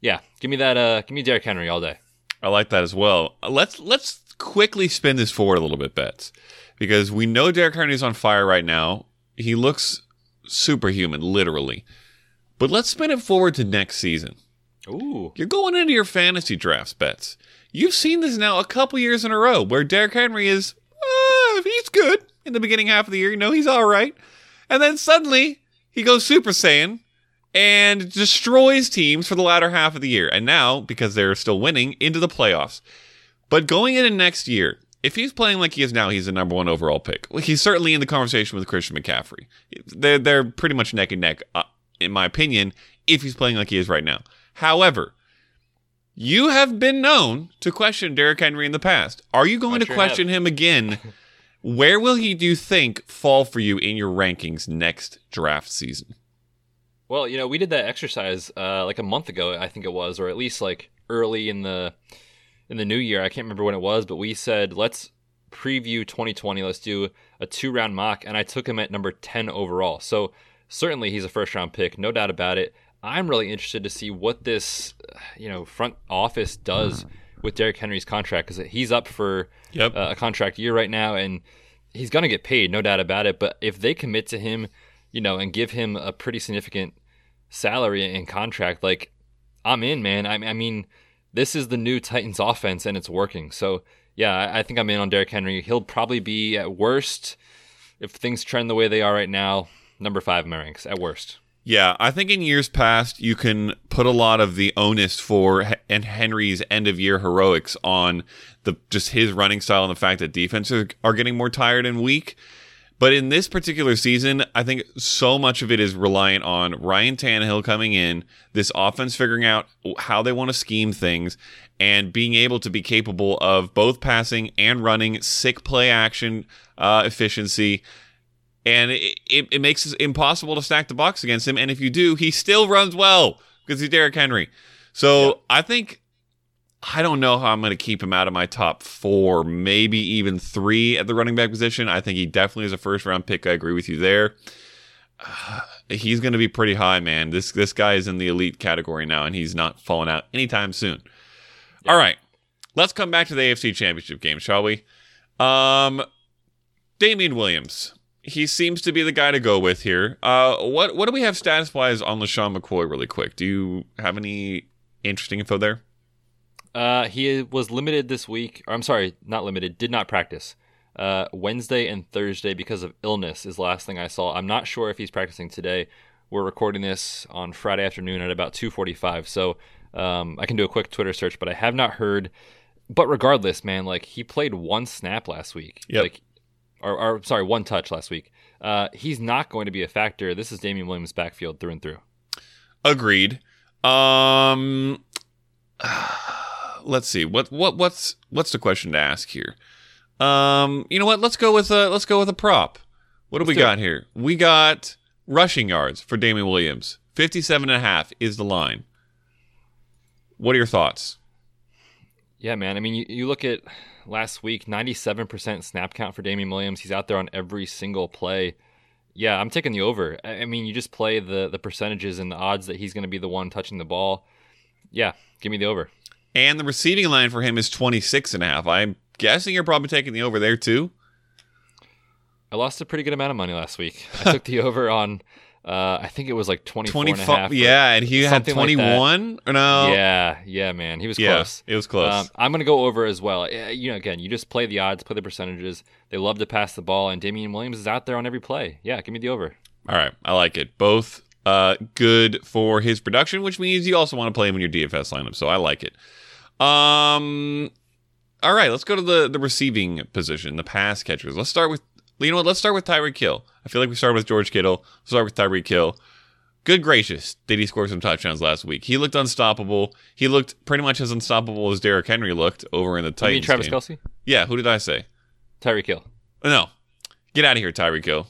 yeah, give me that. Uh, give me Derrick Henry all day. I like that as well. Let's let's quickly spin this forward a little bit, Betz, because we know Derrick Henry is on fire right now. He looks superhuman, literally. But let's spin it forward to next season. Ooh. You're going into your fantasy drafts Betz. You've seen this now a couple years in a row where Derrick Henry is, uh, he's good in the beginning half of the year. You know, he's all right. And then suddenly he goes Super Saiyan and destroys teams for the latter half of the year. And now, because they're still winning, into the playoffs. But going into next year, if he's playing like he is now, he's the number one overall pick. He's certainly in the conversation with Christian McCaffrey. They're, they're pretty much neck and neck, uh, in my opinion, if he's playing like he is right now. However, you have been known to question Derrick Henry in the past. Are you going I to sure question him again? Where will he, do you think, fall for you in your rankings next draft season? Well, you know, we did that exercise uh, like a month ago, I think it was, or at least like early in the in the new year. I can't remember when it was, but we said let's preview 2020. Let's do a two round mock, and I took him at number 10 overall. So certainly he's a first round pick, no doubt about it. I'm really interested to see what this, you know, front office does with Derrick Henry's contract because he's up for Yep. uh, a contract year right now, and he's going to get paid, no doubt about it. But if they commit to him, you know, and give him a pretty significant salary and contract, like I'm in, man. I, I mean, this is the new Titans offense, and it's working. So yeah, I, I think I'm in on Derrick Henry. He'll probably be at worst if things trend the way they are right now, number five in my ranks at worst. Yeah, I think in years past you can put a lot of the onus for and Henry's end of year heroics on the just his running style and the fact that defenses are getting more tired and weak. But in this particular season, I think so much of it is reliant on Ryan Tannehill coming in, this offense figuring out how they want to scheme things, and being able to be capable of both passing and running, sick play action uh, efficiency and it, it, it makes it impossible to stack the box against him. And if you do, he still runs well because he's Derrick Henry. So I think I don't know how I'm going to keep him out of my top four, maybe even three at the running back position. I think he definitely is a first round pick. I agree with you there. Uh, he's going to be pretty high, man. This this guy is in the elite category now, and he's not falling out anytime soon. All right, let's come back to the AFC Championship game, shall we? Um, Damien Williams he seems to be the guy to go with here. Uh, what what do we have status wise on LeSean McCoy really quick? Do you have any interesting info there? Uh, he was limited this week. Or I'm sorry, not limited. Did not practice. Uh, Wednesday and Thursday because of illness is the last thing I saw. I'm not sure if he's practicing today. We're recording this on Friday afternoon at about 2:45, so um, I can do a quick Twitter search, but I have not heard. But regardless, man, like he played one snap last week. Yep. Like or, or sorry, one touch last week. Uh, he's not going to be a factor. This is Damien Williams' backfield through and through. Agreed. Um, let's see. What what what's what's the question to ask here? Um, you know what? Let's go with a let's go with a prop. What do we do it. got here? We got rushing yards for Damien Williams. 57 and a half is the line. What are your thoughts? Yeah, man. I mean, you, you look at last week, 97% snap count for Damien Williams. He's out there on every single play. Yeah, I'm taking the over. I mean, you just play the the percentages and the odds that he's going to be the one touching the ball. Yeah, give me the over. And the receiving line for him is 26 and a half. I'm guessing you're probably taking the over there too. I lost a pretty good amount of money last week. I took the over on, uh, I think it was like 24 and a 25 half yeah, and he had something like 21 or no? Yeah, yeah, man. He was Yeah, close. it was close. Um, I'm going to go over as well. Uh, You know, again, you just play the odds, play the percentages. They love to pass the ball, and Damien Williams is out there on every play. Yeah, give me the over. All right, I like it. Both uh, good for his production, which means you also want to play him in your DFS lineup. So I like it. Um, all right, let's go to the the receiving position, the pass catchers. Let's start with you know what? Let's start with Tyreek Hill. I feel like we started with George Kittle. Let's start with Tyreek Hill. Good gracious, did he score some touchdowns last week? He looked unstoppable. He looked pretty much as unstoppable as Derrick Henry looked over in the Titans. You mean Travis game. Kelce? Yeah, who did I say? Tyreek Hill. No. Get out of here, Tyreek Hill.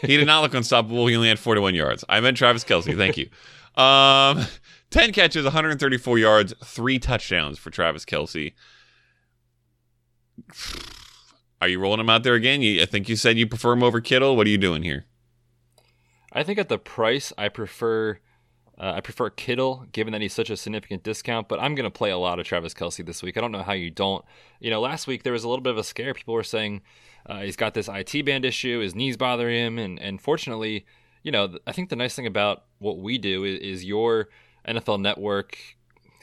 he did not look unstoppable. He only had 41 yards. I meant Travis Kelce. Thank you. Um, 10 catches, 134 yards, three touchdowns for Travis Kelce. Are you rolling him out there again? You, I think you said you prefer him over Kittle. What are you doing here? I think at the price, I prefer uh, I prefer Kittle, given that he's such a significant discount. But I'm going to play a lot of Travis Kelce this week. I don't know how you don't. You know, last week there was a little bit of a scare. People were saying uh, he's got this IT band issue, his knees bothering him, and and fortunately, you know, I think the nice thing about what we do is, is your NFL Network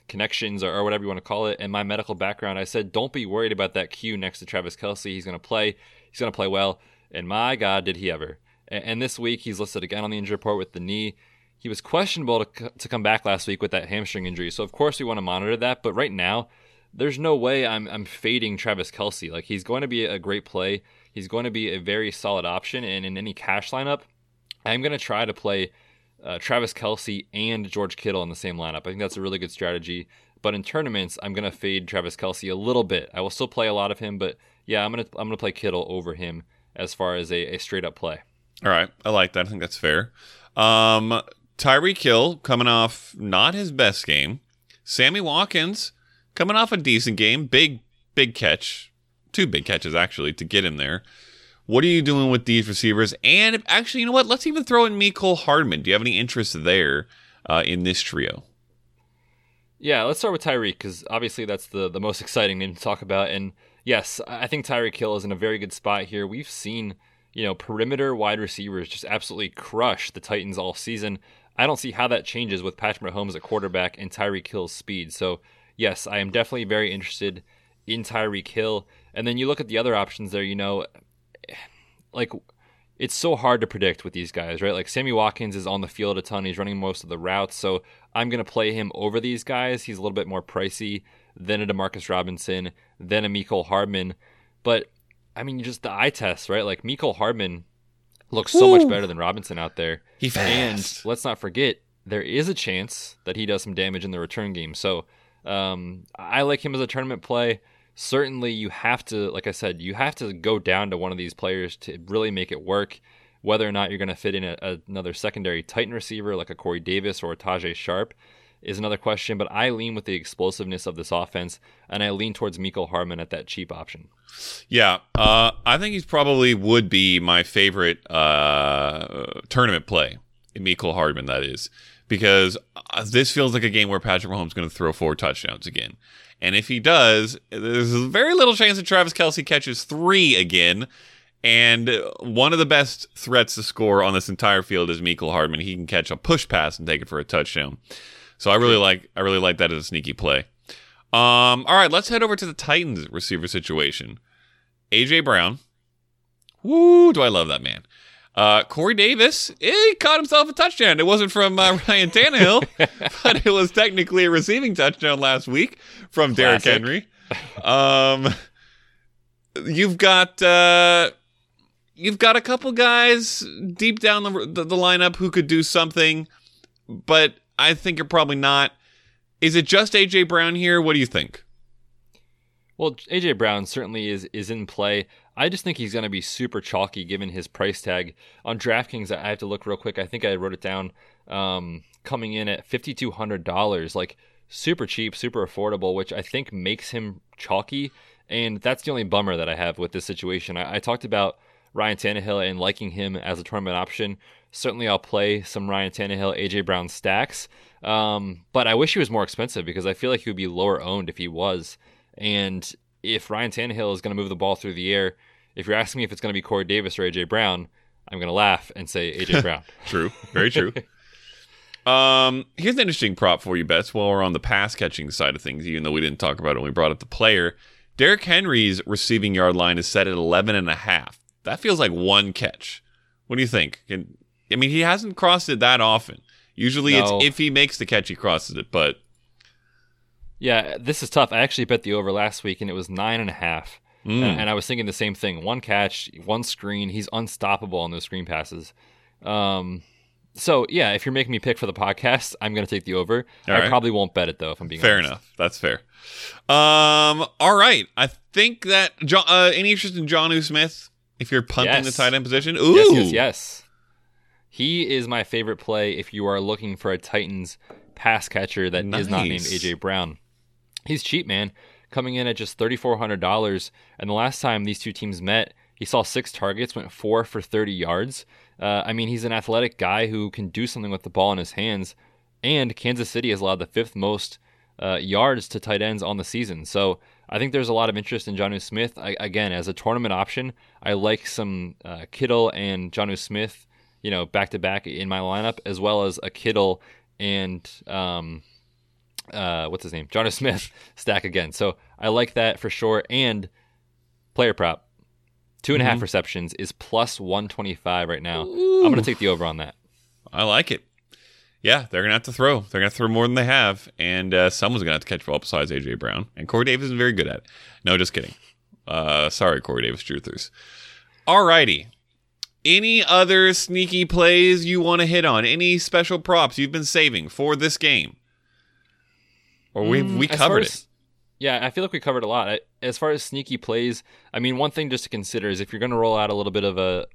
connections or, or whatever you want to call it and my medical background i said don't be worried about that q next to travis kelce he's going to play he's going to play well and my god did he ever And this week, he's listed again on the injury report with the knee. He was questionable to, to come back last week with that hamstring injury. So, of course, we want to monitor that. But right now, there's no way I'm, I'm fading Travis Kelce. Like, he's going to be a great play. He's going to be a very solid option. And in any cash lineup, I'm going to try to play uh, Travis Kelce and George Kittle in the same lineup. I think that's a really good strategy. But in tournaments, I'm to fade Travis Kelce a little bit. I will still play a lot of him, but yeah, I'm to I'm to play Kittle over him as far as a, a straight up play. All right, I like that. I think that's fair. Um, Tyreek Hill coming off not his best game. Sammy Watkins coming off a decent game. Big big catch, two big catches actually to get him there. What are you doing with these receivers? And actually, you know what? Let's even throw in Mecole Hardman. Do you have any interest there uh, in this trio? Yeah, let's start with Tyreek because obviously that's the the most exciting name to talk about. And yes, I think Tyreek Hill is in a very good spot here. We've seen you know, perimeter wide receivers just absolutely crush the Titans all season. I don't see how that changes with Patrick Mahomes at quarterback and Tyreek Hill's speed. So, yes, I am definitely very interested in Tyreek Hill. And then you look at the other options there, you know, like it's so hard to predict with these guys, right? Like Sammy Watkins is on the field a ton. He's running most of the routes. So I'm going to play him over these guys. He's a little bit more pricey than a Demarcus Robinson, than a Mecole Hardman. But I mean, just the eye test, right? Like Mecole Hardman looks so Woo. much better than Robinson out there. He fast. And let's not forget, there is a chance that he does some damage in the return game. So um, I like him as a tournament play. Certainly, you have to, like I said, you have to go down to one of these players to really make it work. Whether or not you're going to fit in a, another secondary Titan receiver like a Corey Davis or a Tajae Sharpe is another question, but I lean with the explosiveness of this offense, and I lean towards Mecole Hardman at that cheap option. Yeah, uh, I think he's probably would be my favorite uh, tournament play. Mecole Hardman, that is, because uh, this feels like a game where Patrick Mahomes is going to throw four touchdowns again. And if he does, there's very little chance that Travis Kelce catches three again. And one of the best threats to score on this entire field is Mecole Hardman. He can catch a push pass and take it for a touchdown. So I really like I really like that as a sneaky play. Um, all right, let's head over to the Titans receiver situation. AJ Brown. Woo, do I love that man. Uh, Corey Davis, eh, he caught himself a touchdown. It wasn't from uh, Ryan Tannehill, but it was technically a receiving touchdown last week from Derrick Henry. Um, you've got uh, you've got a couple guys deep down the, the, the lineup who could do something, but I think you're probably not. Is it just AJ Brown here? What do you think? Well, AJ Brown certainly is is in play. I just think he's going to be super chalky given his price tag on DraftKings. I have to look real quick. I think I wrote it down. Um, coming in at fifty two hundred dollars, like super cheap, super affordable, which I think makes him chalky. And that's the only bummer that I have with this situation. I, I talked about Ryan Tannehill and liking him as a tournament option. Certainly, I'll play some Ryan Tannehill, AJ Brown stacks. Um, but I wish he was more expensive because I feel like he would be lower owned if he was. And if Ryan Tannehill is going to move the ball through the air, if you're asking me if it's going to be Corey Davis or AJ Brown, I'm going to laugh and say AJ Brown. true, very true. um, here's an interesting prop for you, Betz. While we're on the pass catching side of things, even though we didn't talk about it when we brought up the player, Derrick Henry's receiving yard line is set at 11 and a half. That feels like one catch. What do you think? Can, I mean, he hasn't crossed it that often. Usually, no. it's if he makes the catch, he crosses it. But yeah, this is tough. I actually bet the over last week, and it was nine and a half. Mm. And, and, I was thinking the same thing: one catch, one screen. He's unstoppable on those screen passes. Um, so yeah, if you're making me pick for the podcast, I'm going to take the over. All I right. probably won't bet it though, if I'm being fair honest. enough. That's fair. Um, all right. I think that John, uh, any interest in Jonnu Smith? If you're punting yes. the tight end position, ooh, yes, yes, yes. He is my favorite play if you are looking for a Titans pass catcher that nice. is not named AJ Brown. He's cheap, man, coming in at just $3,400. And the last time these two teams met, he saw six targets, went four for 30 yards. Uh, I mean, he's an athletic guy who can do something with the ball in his hands. And Kansas City has allowed the fifth most uh, yards to tight ends on the season. So I think there's a lot of interest in Jonnu Smith. I, again, as a tournament option, I like some uh, Kittle and Jonnu Smith you know, back to back in my lineup, as well as a Kittle and um, uh, what's his name, Jonnu Smith stack again. So I like that for sure. And player prop, two and Mm-hmm. half receptions, is plus 125 right now. I'm going to take the over on that. I like it. Yeah, they're gonna have to throw. They're gonna throw more than they have, and uh, someone's gonna have to catch the ball besides AJ Brown. And Corey Davis is very good at it. No, just kidding. Uh, sorry, Corey Davis truthers. Alrighty. Any other sneaky plays you want to hit on? Any special props you've been saving for this game? Or we we Mm, as far covered as- it. Yeah, I feel like we covered a lot. I- As far as sneaky plays, I mean, one thing just to consider is if you're going to roll out a little bit of a,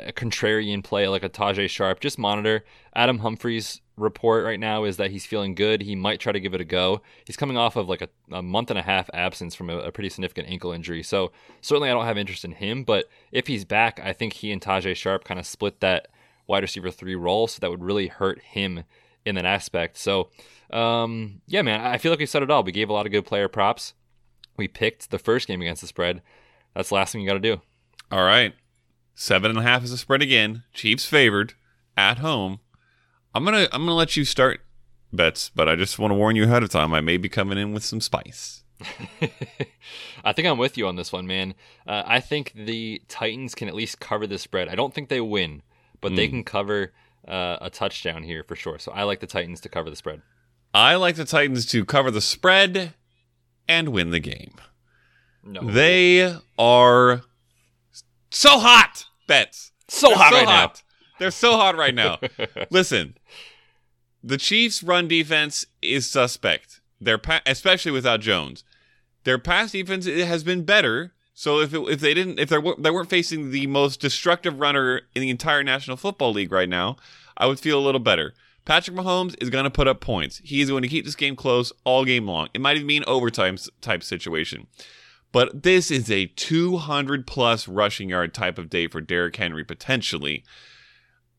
a contrarian play like a Tajae Sharpe, just monitor. Adam Humphries' report right now is that he's feeling good. He might try to give it a go. He's coming off of like a, a month and a half absence from a, a pretty significant ankle injury. So certainly I don't have interest in him, but if he's back, I think he and Tajae Sharpe kind of split that wide receiver three role. So that would really hurt him in that aspect. So, um, yeah, man, I feel like we said it all. We gave a lot of good player props. We picked the first game against the spread. That's the last thing you got to do. All right. Seven and a half is a spread again. Chiefs favored at home. I'm gonna I'm gonna let you start Betz, but I just want to warn you ahead of time. I may be coming in with some spice. I think I'm with you on this one, man. Uh, I think the Titans can at least cover the spread. I don't think they win, but they can cover uh, a touchdown here for sure. So I like the Titans to cover the spread. I like the Titans to cover the spread and win the game. No, They are so hot, Betz. so They're hot right now. They're so hot right now. Listen, the Chiefs' run defense is suspect. Their pa- especially without Jones. Their pass defense it has been better. So if it, if they didn't if they were, they weren't facing the most destructive runner in the entire National Football League right now, I would feel a little better. Patrick Mahomes is going to put up points. He is going to keep this game close all game long. It might even be an overtime type situation. But this is a 200 plus rushing yard type of day for Derrick Henry potentially.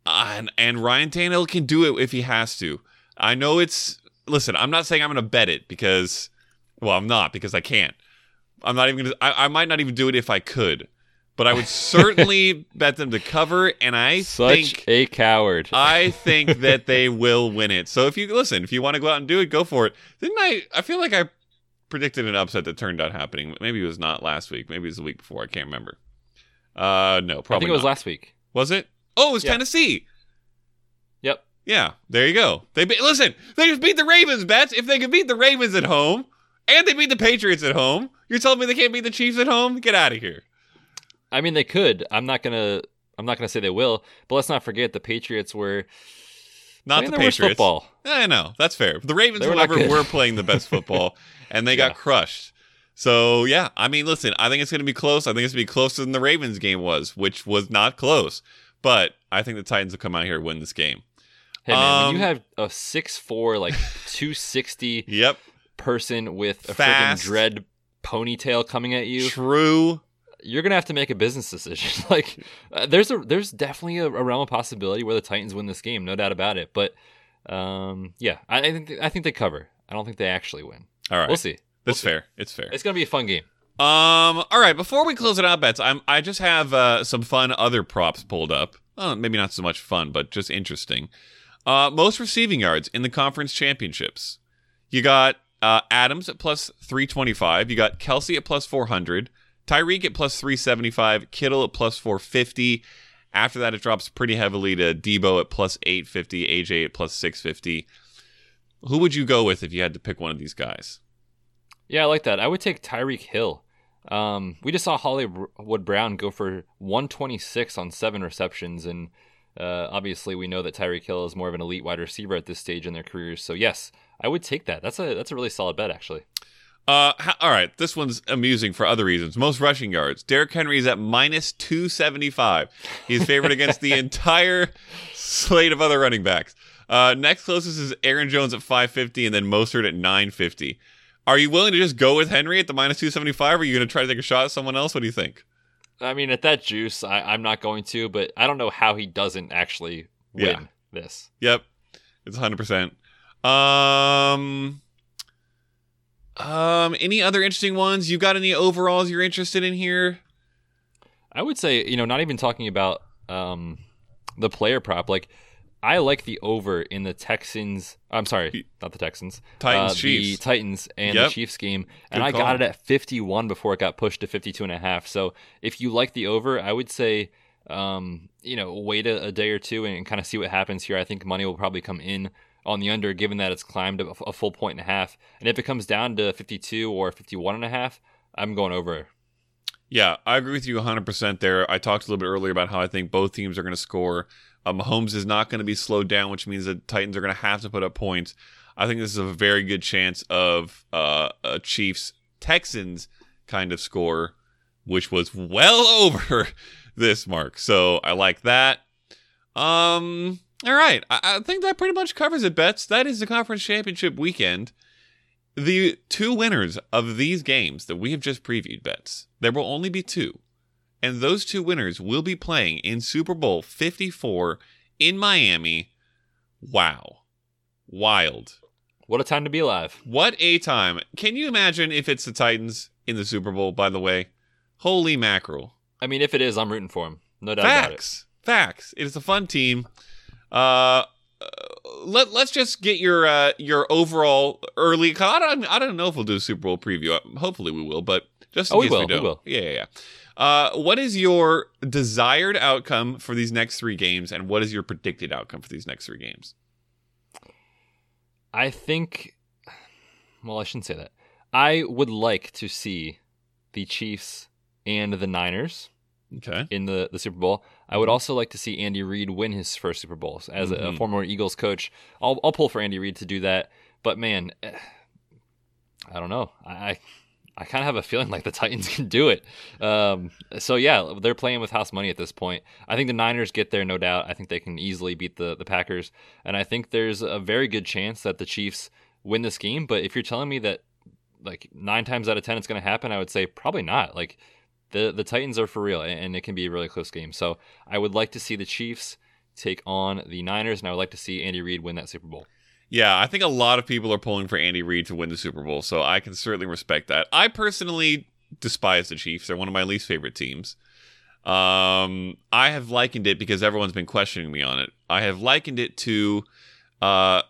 And, and Ryan Tannehill can do it if he has to. I know it's listen. I'm not saying I'm going to bet it because, well, I'm not because I can't. I'm not even going to. I might not even do it if I could, but I would certainly bet them to cover. And I Such think a coward. I think that they will win it. So if you listen, if you want to go out and do it, go for it. Didn't I? I feel like I predicted an upset that turned out happening. Maybe it was not last week. Maybe it was the week before. I can't remember. Uh, no, probably. I think it was not. last week. Was it? Oh, it was Yeah. Tennessee. Yep. Yeah, there you go. They be- listen. They just beat the Ravens. Betz. If they could beat the Ravens at home and they beat the Patriots at home, you're telling me they can't beat the Chiefs at home? Get out of here. I mean, they could. I'm not gonna. I'm not gonna say they will. But let's not forget the Patriots were Not the Patriots. football. I know that's fair. The Ravens, They were however, were playing the best football, and they got crushed. So yeah, I mean, listen, I think it's going to be close. I think it's going to be closer than the Ravens game was, which was not close. But I think the Titans will come out here and win this game. Hey man, when you Um, have a six four like two sixty Yep, person with a freaking dread ponytail coming at you, true. You're gonna have to make a business decision. like, uh, there's a there's definitely a, a realm of possibility where the Titans win this game, no doubt about it. But um, yeah, I, I think I think they cover. I don't think they actually win. All right, We'll see. That's fair. It's fair. It's gonna be a fun game. Um. All right. Before we close it out, Betz. I'm. I just have uh, some fun other props pulled up. Uh, maybe not so much fun, but just interesting. Uh, most receiving yards in the conference championships. You got uh, Adams at plus three twenty five. You got Kelce at plus four hundred. Tyreek at plus three seventy five. Kittle at plus four fifty. After that, it drops pretty heavily to Deebo at plus eight fifty. AJ at plus six fifty. Who would you go with if you had to pick one of these guys? Yeah, I like that. I would take Tyreek Hill. Um, we just saw Hollywood Brown go for 126 on seven receptions, and uh, obviously we know that Tyreek Hill is more of an elite wide receiver at this stage in their careers. So yes, I would take that. That's a that's a really solid bet, actually. Uh, ha- all right. This one's amusing for other reasons. Most rushing yards. Derrick Henry is at minus 275. He's favored against the entire slate of other running backs. Uh, next closest is Aaron Jones at 550 and then Mostert at 950. Are you willing to just go with Henry at the minus 275 or are you going to try to take a shot at someone else? What do you think? I mean, at that juice, I, I'm not going to, but I don't know how he doesn't actually win Yeah. this. Yep. It's 100%. Um, um, any other interesting ones? You got any overalls you're interested in here? I would say, you know, not even talking about um, the player prop. Like, I like the over in the Texans. I'm sorry, not the Texans. Titans, uh, Chiefs. The Titans and Yep. the Chiefs game, and Good I call. got it at 51 before it got pushed to 52 and a half. So if you like the over, I would say, um, you know, wait a, a day or two and kind of see what happens here. I think money will probably come in on the under, given that it's climbed a, full point and a half. And if it comes down to 52 or 51 and a half, I'm going over. Yeah, I agree with you 100% there. I talked a little bit earlier about how I think both teams are going to score. Uh, Mahomes is not going to be slowed down, which means the Titans are going to have to put up points. I think this is a very good chance of uh, a Chiefs Texans kind of score, which was well over this mark. So I like that. Um, all right, I, I think that pretty much covers it. Betz. That is the conference championship weekend. The two winners of these games that we have just previewed, Betz. There will only be two. And those two winners will be playing in Super Bowl 54 in Miami. Wow. Wild. What a time to be alive. What a time. Can you imagine if it's the Titans in the Super Bowl, by the way? Holy mackerel. I mean, if it is, I'm rooting for him. No doubt about it. Facts. Facts. It is a fun team. Uh, let let's just get your uh your overall early. I don't I don't know if we'll do a Super Bowl preview. Hopefully we will, but just in Oh, we will, we we don't. will. Yeah, yeah, yeah. Uh, what is your desired outcome for these next three games, and what is your predicted outcome for these next three games? I think, well, I shouldn't say that. I would like to see the Chiefs and the Niners Okay. in the, the Super Bowl. I would also like to see Andy Reid win his first Super Bowl. As a, a Mhm. former Eagles coach, I'll, I'll pull for Andy Reid to do that. But man, eh, I don't know. I I, I kind of have a feeling like the Titans can do it. Um, so yeah, they're playing with house money at this point. I think the Niners get there, no doubt. I think they can easily beat the the Packers, and I think there's a very good chance that the Chiefs win this game. But if you're telling me that like nine times out of ten it's going to happen, I would say probably not. Like the the Titans are for real, and it can be a really close game. So I would like to see the Chiefs take on the Niners, and I would like to see Andy Reid win that Super Bowl. Yeah, I think a lot of people are pulling for Andy Reid to win the Super Bowl, so I can certainly respect that. I personally despise the Chiefs; they're one of my least favorite teams. Um, I have likened it because everyone's been questioning me on it. I have likened it to, uh,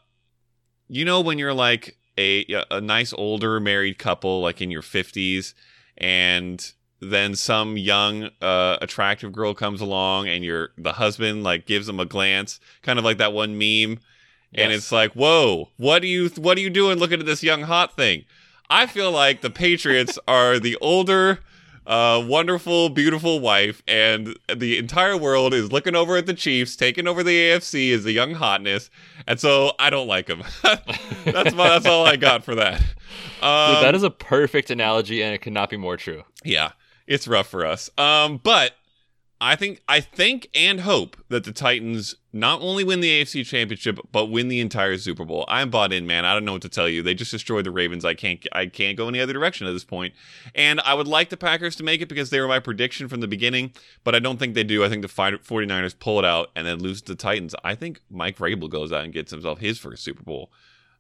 you know, when you're like a a nice older married couple, like in your fifties, and then some young uh, attractive girl comes along, and your the husband like gives them a glance, kind of like that one meme and Yes. it's like, whoa, what are you what are you doing looking at this young hot thing? I feel like the Patriots are the older, uh, wonderful, beautiful wife, and the entire world is looking over at the Chiefs, taking over the AFC as the young hotness, and so I don't like them. that's my, that's all I got for that. Um, Dude, that is a perfect analogy, and it could not be more true. yeah, it's rough for us. Um, but I think I think and hope that the Titans not only win the AFC Championship but win the entire Super Bowl. I'm bought in, man. I don't know what to tell you. They just destroyed the Ravens. I can't I can't go any other direction at this point. And I would like the Packers to make it because they were my prediction from the beginning, but I don't think they do. I think the fi- 49ers pull it out and then lose to the Titans. I think Mike Vrabel goes out and gets himself his first Super Bowl.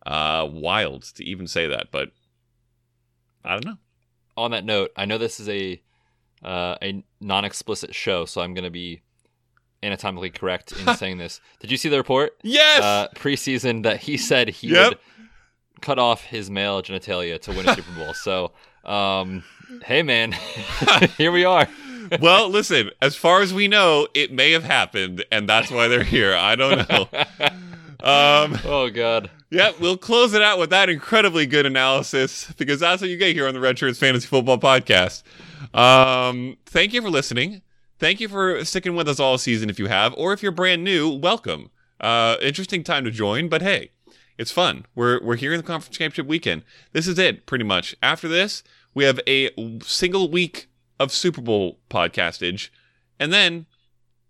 Uh, wild to even say that, but I don't know. On that note, I know this is a uh, a non-explicit show, so I'm going to be anatomically correct in saying this. Did you see the report Yes. uh, preseason that he said he Yep. would cut off his male genitalia to win a Super Bowl? So, um, hey man, here we are. well, listen, as far as we know, it may have happened, and that's why they're here. I don't know. Um, Oh god. yeah, we'll close it out with that incredibly good analysis because that's what you get here on the Redshirts Fantasy Football Podcast. Um, thank you for listening. Thank you for sticking with us all season if you have, or if you're brand new, welcome. Uh, interesting time to join, but hey, it's fun. We're we're here in the conference championship weekend. This is it, pretty much. After this, we have a single week of Super Bowl podcastage, and then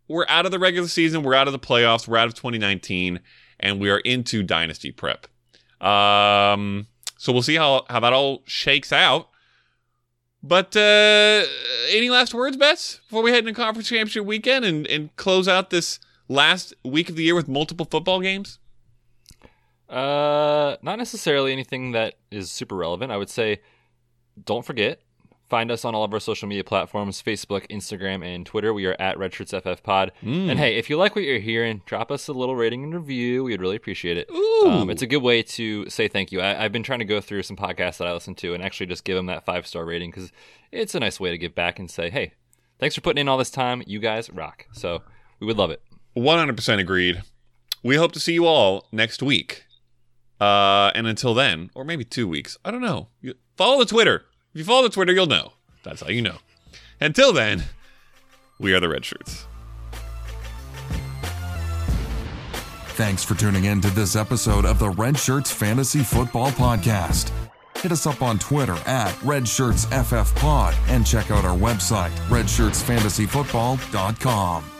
we're out of the regular season. We're out of the playoffs. We're out of 2019, and we are into dynasty prep. Um, so we'll see how how that all shakes out. But uh, any last words, Betz, before we head into conference championship weekend and, and close out this last week of the year with multiple football games? Uh, not necessarily anything that is super relevant. I would say, don't forget Find us on all of our social media platforms Facebook, Instagram, and Twitter. We are at RedshirtsFFPod. Mm. And hey, if you like what you're hearing, drop us a little rating and review. We'd really appreciate it. Um, it's a good way to say thank you. I, I've been trying to go through some podcasts that I listen to and actually just give them that five star rating because it's a nice way to give back and say, hey, thanks for putting in all this time. You guys rock. So we would love it. 100% agreed. We hope to see you all next week. Uh, and until then, or maybe two weeks, I don't know. You, follow the Twitter. If you follow the Twitter, you'll know. That's how you know. Until then, we are the Redshirts. Thanks for tuning in to this episode of the Redshirts Fantasy Football Podcast. Hit us up on Twitter at RedShirtsFFPod and check out our website, redshirtsfantasyfootball.com.